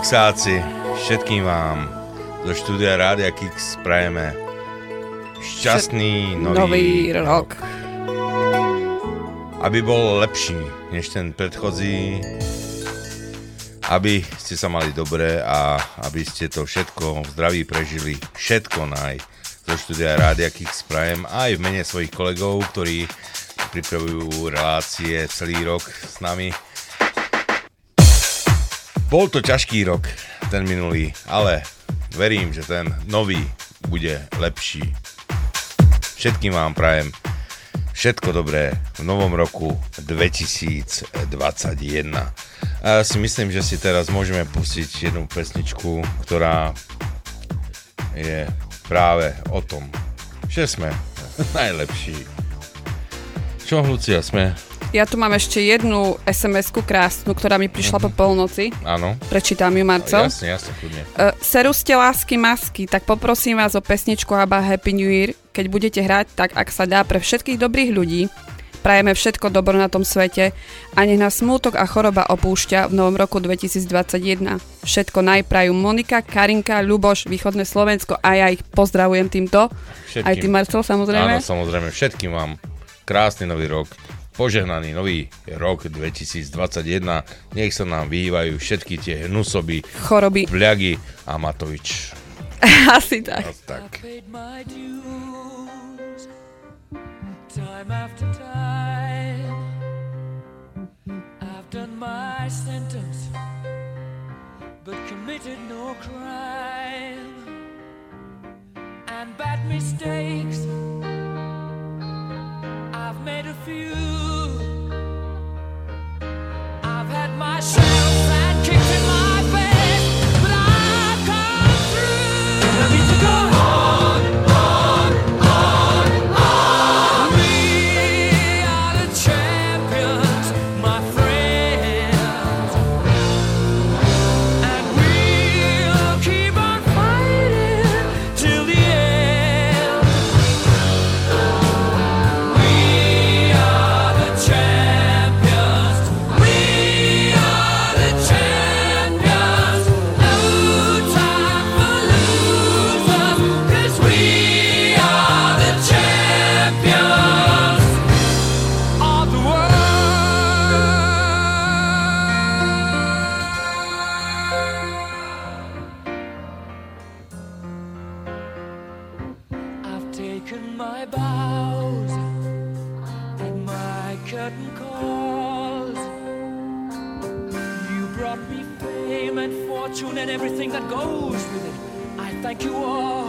Kixáci, všetkým vám zo štúdia Rádia Kix prajeme šťastný nový, Nový rok. Aby bol lepší než ten predchozí, aby ste sa mali dobre a aby ste to všetko v zdraví prežili, všetko naj zo štúdia Rádia Kix Prime aj v mene svojich kolegov, ktorí pripravujú relácie celý rok s nami. Bol to ťažký rok, ten minulý, ale verím, že ten nový bude lepší. Všetkým vám prajem všetko dobré v novom roku 2021. A ja si myslím, že si teraz môžeme pustiť jednu pesničku, ktorá je práve o tom, že sme najlepší. Čo, Lucia, sme? Ja tu mám ešte jednu SMS-ku krásnu, ktorá mi prišla po polnoci. Áno. Prečítam ju, Marcel. Jasne, jasne, kľudne. Uh, seru ste lásky masky, tak poprosím vás o pesničku ABBA Happy New Year. Keď budete hrať, tak ak sa dá pre všetkých dobrých ľudí, prajeme všetko dobro na tom svete a nech nás smútok a choroba opúšťa v novom roku 2021. Všetko najprajú Monika, Karinka, Ľuboš, Východné Slovensko a ja ich pozdravujem týmto. Aj ty, Marcel, samozrejme. Áno, samozrejme. Všetkým vám krásny nový rok. Požehnaný nový rok 2021. Nech sa nám vyhývajú všetky tie hnusoby, Choroby. vľagy a Matovič. Asi tak. tak. my dues time after time. I've done my sentence, but committed no crime. And bad mistakes, I've made a few. I've you all,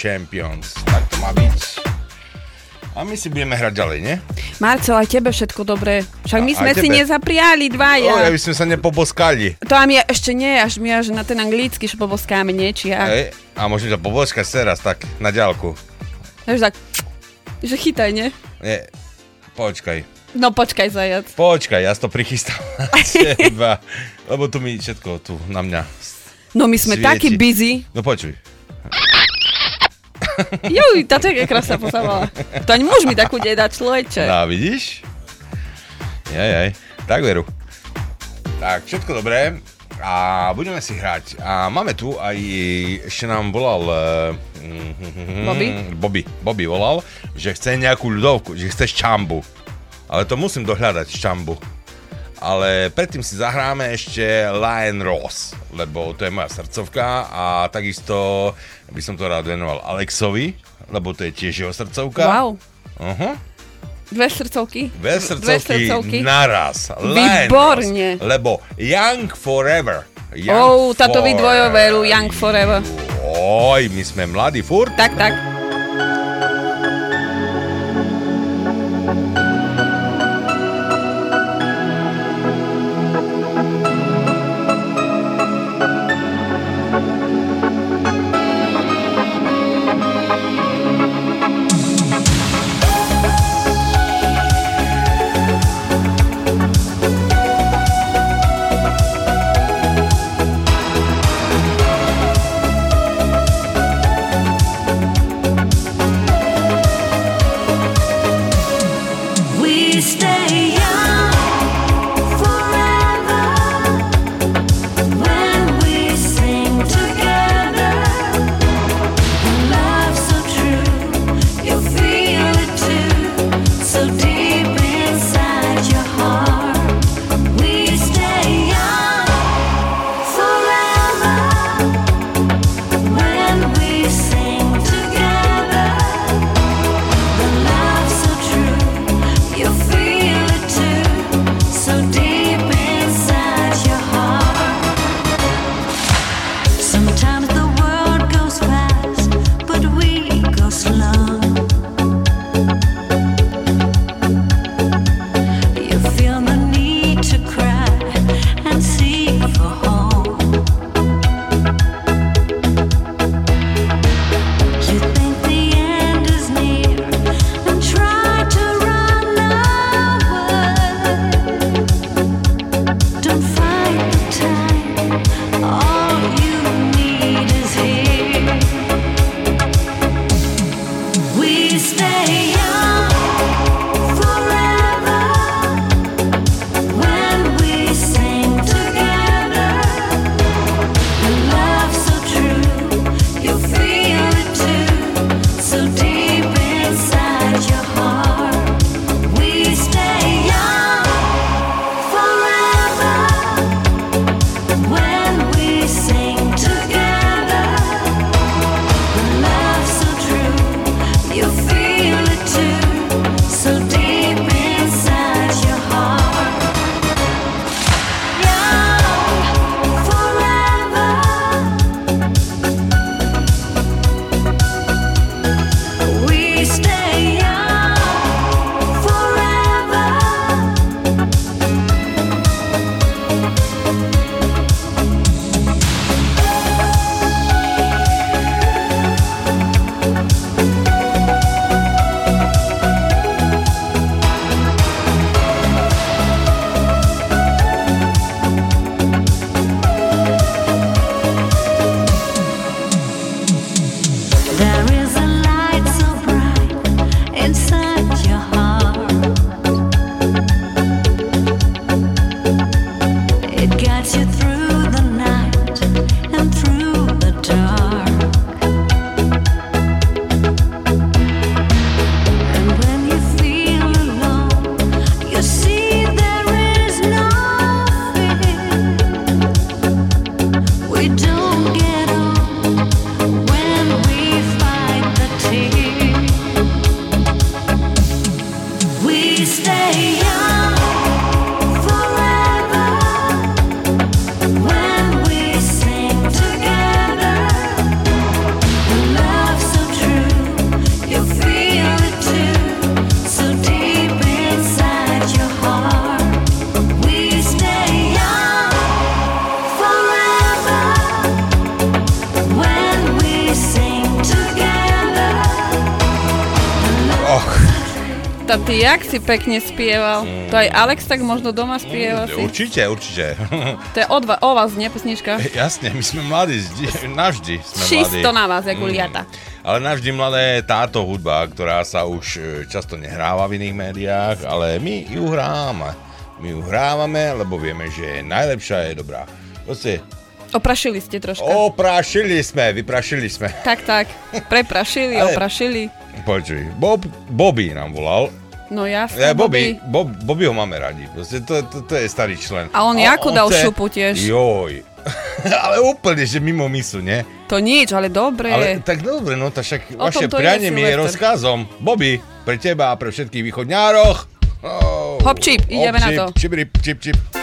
champions. Tak to má byť. A my si budeme hrať ďalej, nie? Marcel, aj tebe všetko dobré. Však my A- sme si nezapriali dvaja. ja by sme sa nepoboskali. To a my ešte nie, až my až na ten anglický špoboskáme, nie? Či ja. Hej, a môžem ťa poboskať teraz, tak, na ďalku. Vieš tak, že chytaj, nie? Nie, počkaj. No počkaj, zajac. Počkaj, ja to prichystám na teba. Lebo tu mi všetko tu na mňa No my sme svieti. takí busy. No počuj. Juj, táto je krásna posávala. To ani muž mi takú dať, človeče. No, vidíš? Jaj, jaj. Tak veru. Tak, všetko dobré. A budeme si hrať. A máme tu aj, ešte nám volal... eh, Bobby? Bobby. Bobby volal, že chce nejakú ľudovku, že chce ščambu. Ale to musím dohľadať, ščambu. Ale predtým si zahráme ešte Lion Ross, lebo to je moja srdcovka a takisto by som to rád venoval Alexovi, lebo to je tiež jeho srdcovka. Wow. Uh-huh. Dve srdcovky. Dve srdcovky, srdcovky. naraz. Výborne. Ross, lebo Young Forever. Young Oh, táto vy Forever. dvojoveru, Young Forever. Oj, my sme mladí furt. Tak, tak. Si pekne spieval. To aj Alex tak možno doma spieva si. Určite, určite. To je o, dva, o vás, nie pesnička? Jasne, my sme mladí, navždy sme mladí. Čisto na vás, jak Julieta. Ale navždy mladé táto hudba, ktorá sa už e, často nehráva v iných médiách, ale my ju hráme. My ju hrávame, lebo vieme, že najlepšia je dobrá. Proste, Oprašili ste troška. oprašili sme, vyprašili sme. Tak, tak. Preprašili, Ale- oprašili. Počuj, Bob, Bobby nám volal. No jasne, Ja, Bobby. Bobby, Bob, Bobby ho máme radi. Proste to, to, to je starý člen. A on Jaku dal chce- šupu tiež. Joj. ale úplne, že mimo misu, nie? To nič, ale dobre. Ale tak dobre, no to však O vaše prianie mi je rozkazom. Bobby, pre teba a pre všetkých východňároch. Oh, Hop čip, ideme na to. Čip, čip, čip, čip.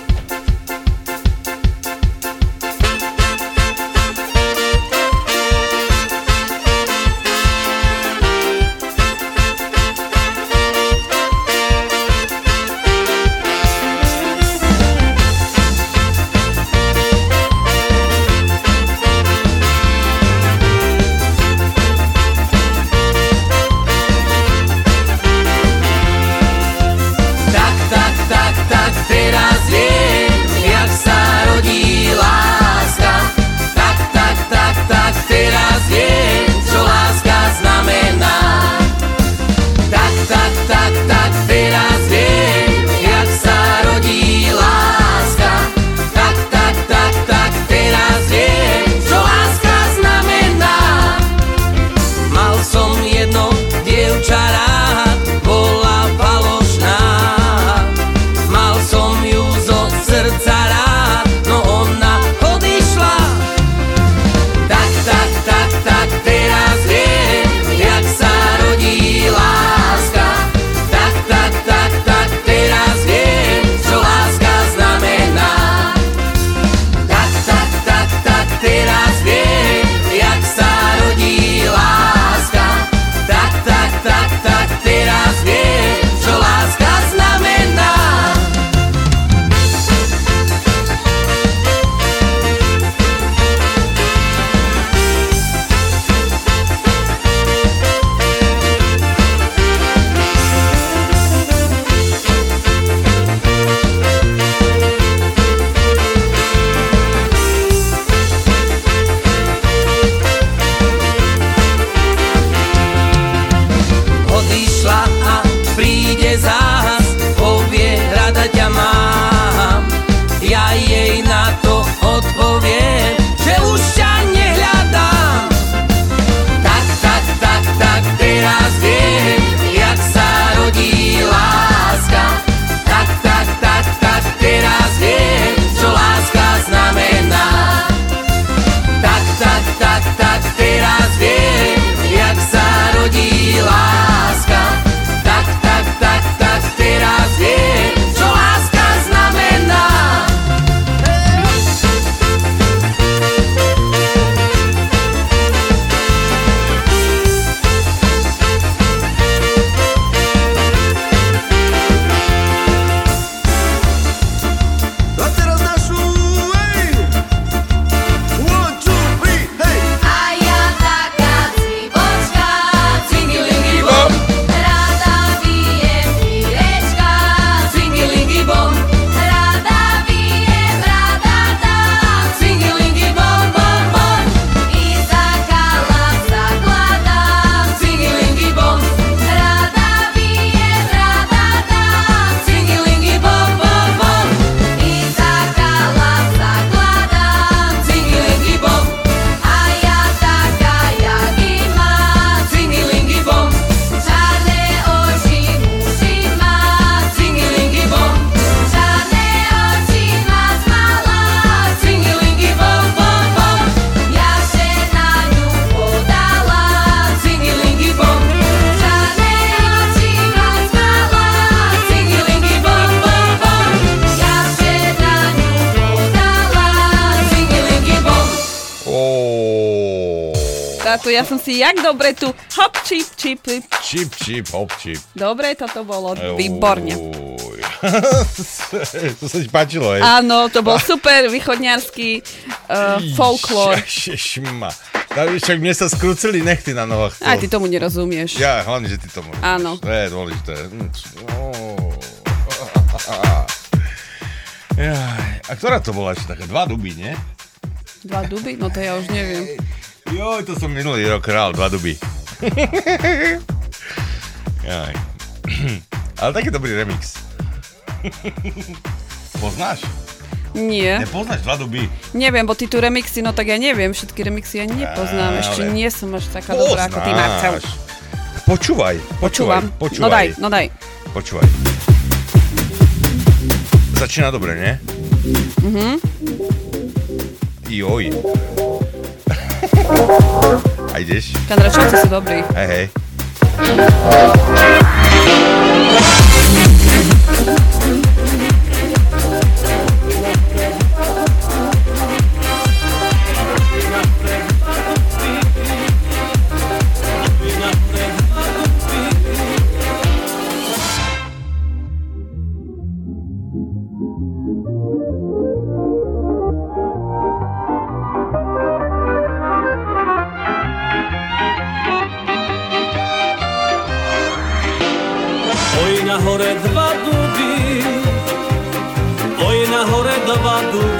Ja som si jak dobre tu hop, čip, čip, čip. Čip, čip, hop, čip. Dobre, toto bolo výborne. To sa ti páčilo, hej? Áno, to bol super východňarský uh, folklór. Ježišma. Tam však mne sa skrúcili nechty na nohách. Aj ty tomu nerozumieš. Ja, hlavne, že ty tomu. Áno. To je dôležité. No. Jaj, a ktorá to bola ešte taká? Dva duby, nie? Dva duby? No to ja už neviem. Joj, to som minulý rok hral, dva duby. Jaj. Ale taký dobrý remix. Poznáš? Nie. Nepoznáš dva duby? Neviem, bo ty tu remixy, no tak ja neviem, všetky remixy ja nepoznám. Ešte ale- nie som až taká dobrá ako ty, Marcel. Poznáš. Počúvaj, počúvaj, Počúvam. počúvaj. No daj, no daj. Počúvaj. Začína dobre, nie? Mhm. Joj. A ideš? Čandračovci sú dobrí. Hej, hej. Na hore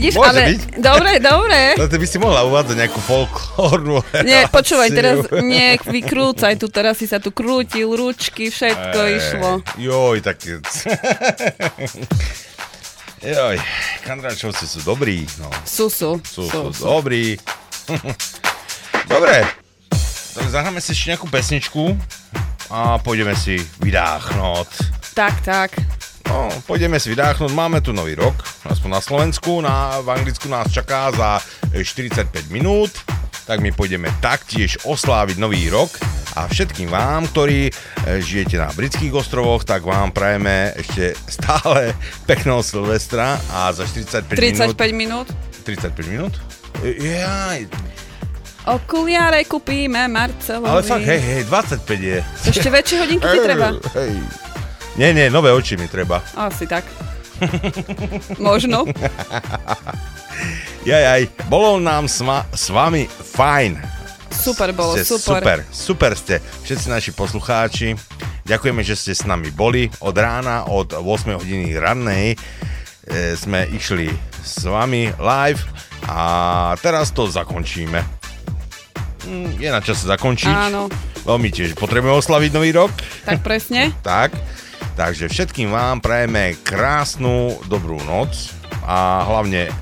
vidíš, Môže ale... byť. Dobre, dobre. No ty by si mohla uvádzať nejakú folklórnu Nie, počúvaj, teraz nie, vykrúcaj tu, teraz si sa tu krútil, ručky, všetko Ej, išlo. Joj, tak... Joj, Kandračovci sú dobrí, no. Sú, sú. Sú, sú, sú dobrí. Dobre, tak zahráme si ešte nejakú pesničku a pôjdeme si vydáchnuť. Tak, tak. No, pôjdeme si vydáchnuť, máme tu nový rok, na Slovensku, na, v Anglicku nás čaká za e, 45 minút, tak my pôjdeme taktiež osláviť nový rok a všetkým vám, ktorí e, žijete na britských ostrovoch, tak vám prajeme ešte stále pekného Silvestra a za 45 minút... 35 minút. 35 minút? Jaj, Okuliare kúpime Marcelovi. ale fakt, hej, hej, 25 je. Ešte väčšie hodinky ti treba? Hej. Nie, nie, nové oči mi treba. Asi tak. Možno. Jaj, aj, bolo nám sma, s vami fajn. Super bolo, ste super. super. Super ste, všetci naši poslucháči. Ďakujeme, že ste s nami boli. Od rána, od 8 hodiny rannej e, sme išli s vami live a teraz to zakončíme. Mm, Je na čase zakončiť. Áno. Veľmi tiež potrebujeme oslaviť nový rok. Tak presne. Tak, takže všetkým vám prajeme krásnu dobrú noc a hlavne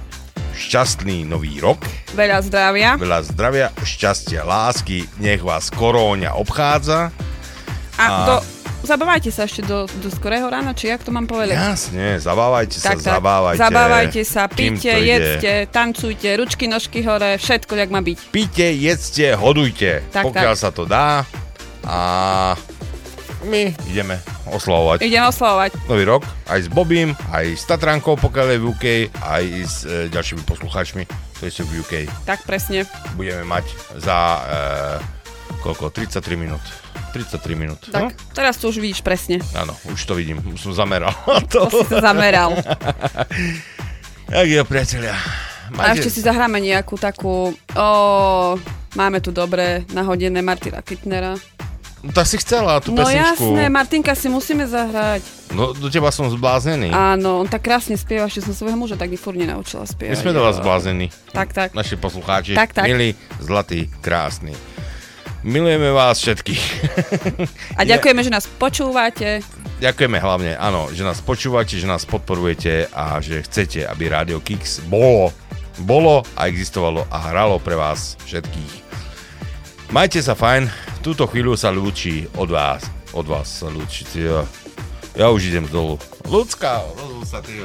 šťastný nový rok. Veľa zdravia. Veľa zdravia, šťastia, lásky, nech vás koróňa obchádza. A, A- do, zabávajte sa ešte do, do skorého rána, či jak to mám povedať? Jasne, zabávajte sa, Tak, tak. zabávajte. Zabávajte sa, píte, jedzte, tancujte, ručky, nožky hore, všetko, jak má byť. Píte, jedzte, hodujte, Tak, pokiaľ tak. sa to dá. A my ideme oslavovať Ideme oslavovať. nový rok aj s Bobím, aj s Tatrankou, pokiaľ je v UK, aj s e, ďalšími poslucháčmi, ktorí sú v UK. Tak presne. Budeme mať za e, koľko? 33 minút. 33 minút. Tak, teraz to už vidíš presne. Áno, už to vidím, už som zameral. To si sa zameral. Jak je, priatelia. A ešte si zahráme nejakú takú... Ó, máme tu dobre nahodené Martina Kittnera. No, tak si chcela tú No pesničku. jasné, Martinka si musíme zahrať. No, do teba som zbláznený. Áno, on tak krásne spieva, že som svojho muža tak furt nenaučila My spievať. sme do vás zblázení. Tak, tak. Naši poslucháči. Tak, tak. Milí, zlatí, krásni. Milujeme vás všetkých. A ďakujeme, že nás počúvate. Ďakujeme hlavne, áno, že nás počúvate, že nás podporujete a že chcete, aby Radio Kix bolo, bolo a existovalo a hralo pre vás všetkých. Majte sa fajn, v túto chvíľu sa lúči od vás, od vás sa lúči, ja, ja už idem dolu. Ľudská, rozhľad sa ty.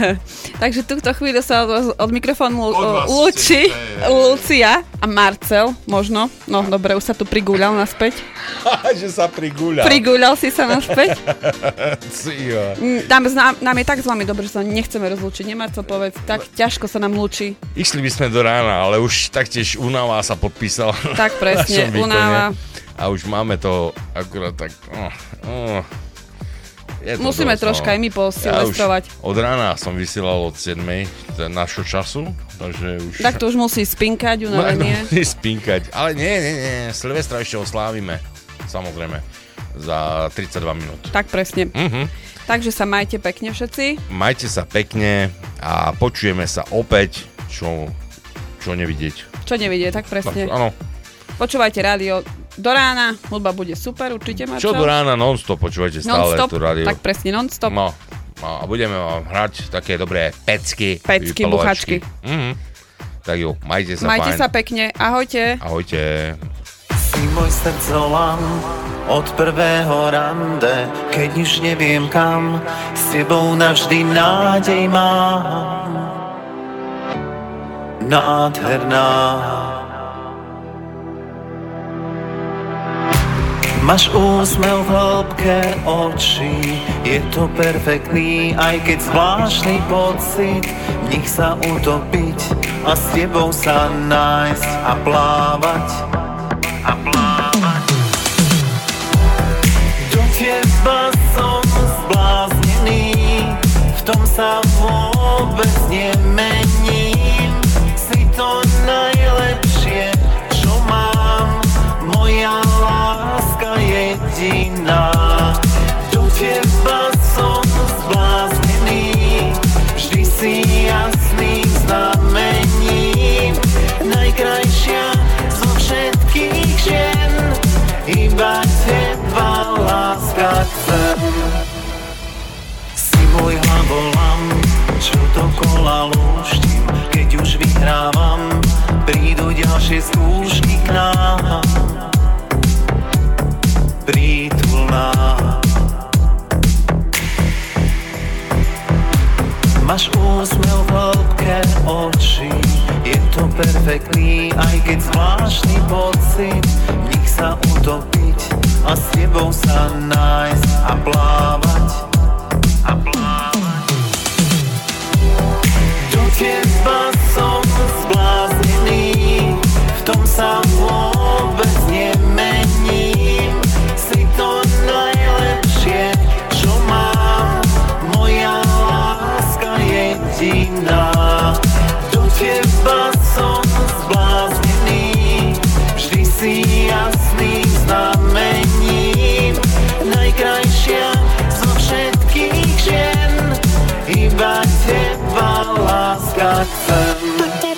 Takže túto chvíľu sa od, od mikrofónu Od lúči Lucia a Marcel, možno. No dobre, už sa tu prigúľal naspäť. že sa prigúľal. Prigúľal si sa naspäť. Cio. Mm, Nám, nám, nám je tak s vami dobre, že sa nechceme rozlúčiť. Nemá co povedať, tak ťažko sa nám lúči. Išli by sme do rána, ale už taktiež Unava sa podpísala. Tak presne. Unava. A už máme to akurát tak... Oh, oh. Je to Musíme dosť, troška aj my posilvestrovať. Ja od rána som vysielal od 7. ten našho času, takže už... Tak to už musí spinkať, unavenie. musí spinkať. Ale nie, nie, nie, Silvestra ešte oslávime. Samozrejme. Za 32 minút. Tak presne. Mhm. Takže sa majte pekne všetci. Majte sa pekne a počujeme sa opäť, čo, čo nevidieť. Čo nevidie, tak presne. Áno. Počúvajte rádio do rána, hudba bude super, určite Marčo. Čo do rána non-stop počúvajte stále Non-stop, tú rádio. tak presne non-stop. No, no a budeme vám hrať také dobré pecky. Pecky, buchačky. Mhm. Tak jo, majte sa Majte fajn. sa pekne, ahojte. Ahojte. Si môj srdcolam od prvého rande, keď už neviem kam, s tebou navždy nádej mám. Nádherná. Máš úsmev v hĺbke očí, je to perfektný, aj keď zvláštny pocit, v nich sa utopiť a s tebou sa nájsť a plávať. A plávať. Do teba som zbláznený, v tom sa vôbec nemením. Si to najlepšie, čo mám, moja rodina. Do teba som zbláznený Vždy si jasný znamením. Najkrajšia zo všetkých žien Iba teba láska chcem. Si môj hlavolam, čo to kola lúštim Keď už vyhrávam, prídu ďalšie skúšky k nám. Prítulná. Máš úsmev v hĺbke očí Je to perfektný, aj keď zvláštny pocit. V nich sa utopiť a s tebou sa nájsť a plávať A plávať. Do teba som zbláznený V tom sa vôbec jediná Do teba som zbláznený Vždy si jasným znamením. Najkrajšia zo všetkých žien Iba teba láska chcem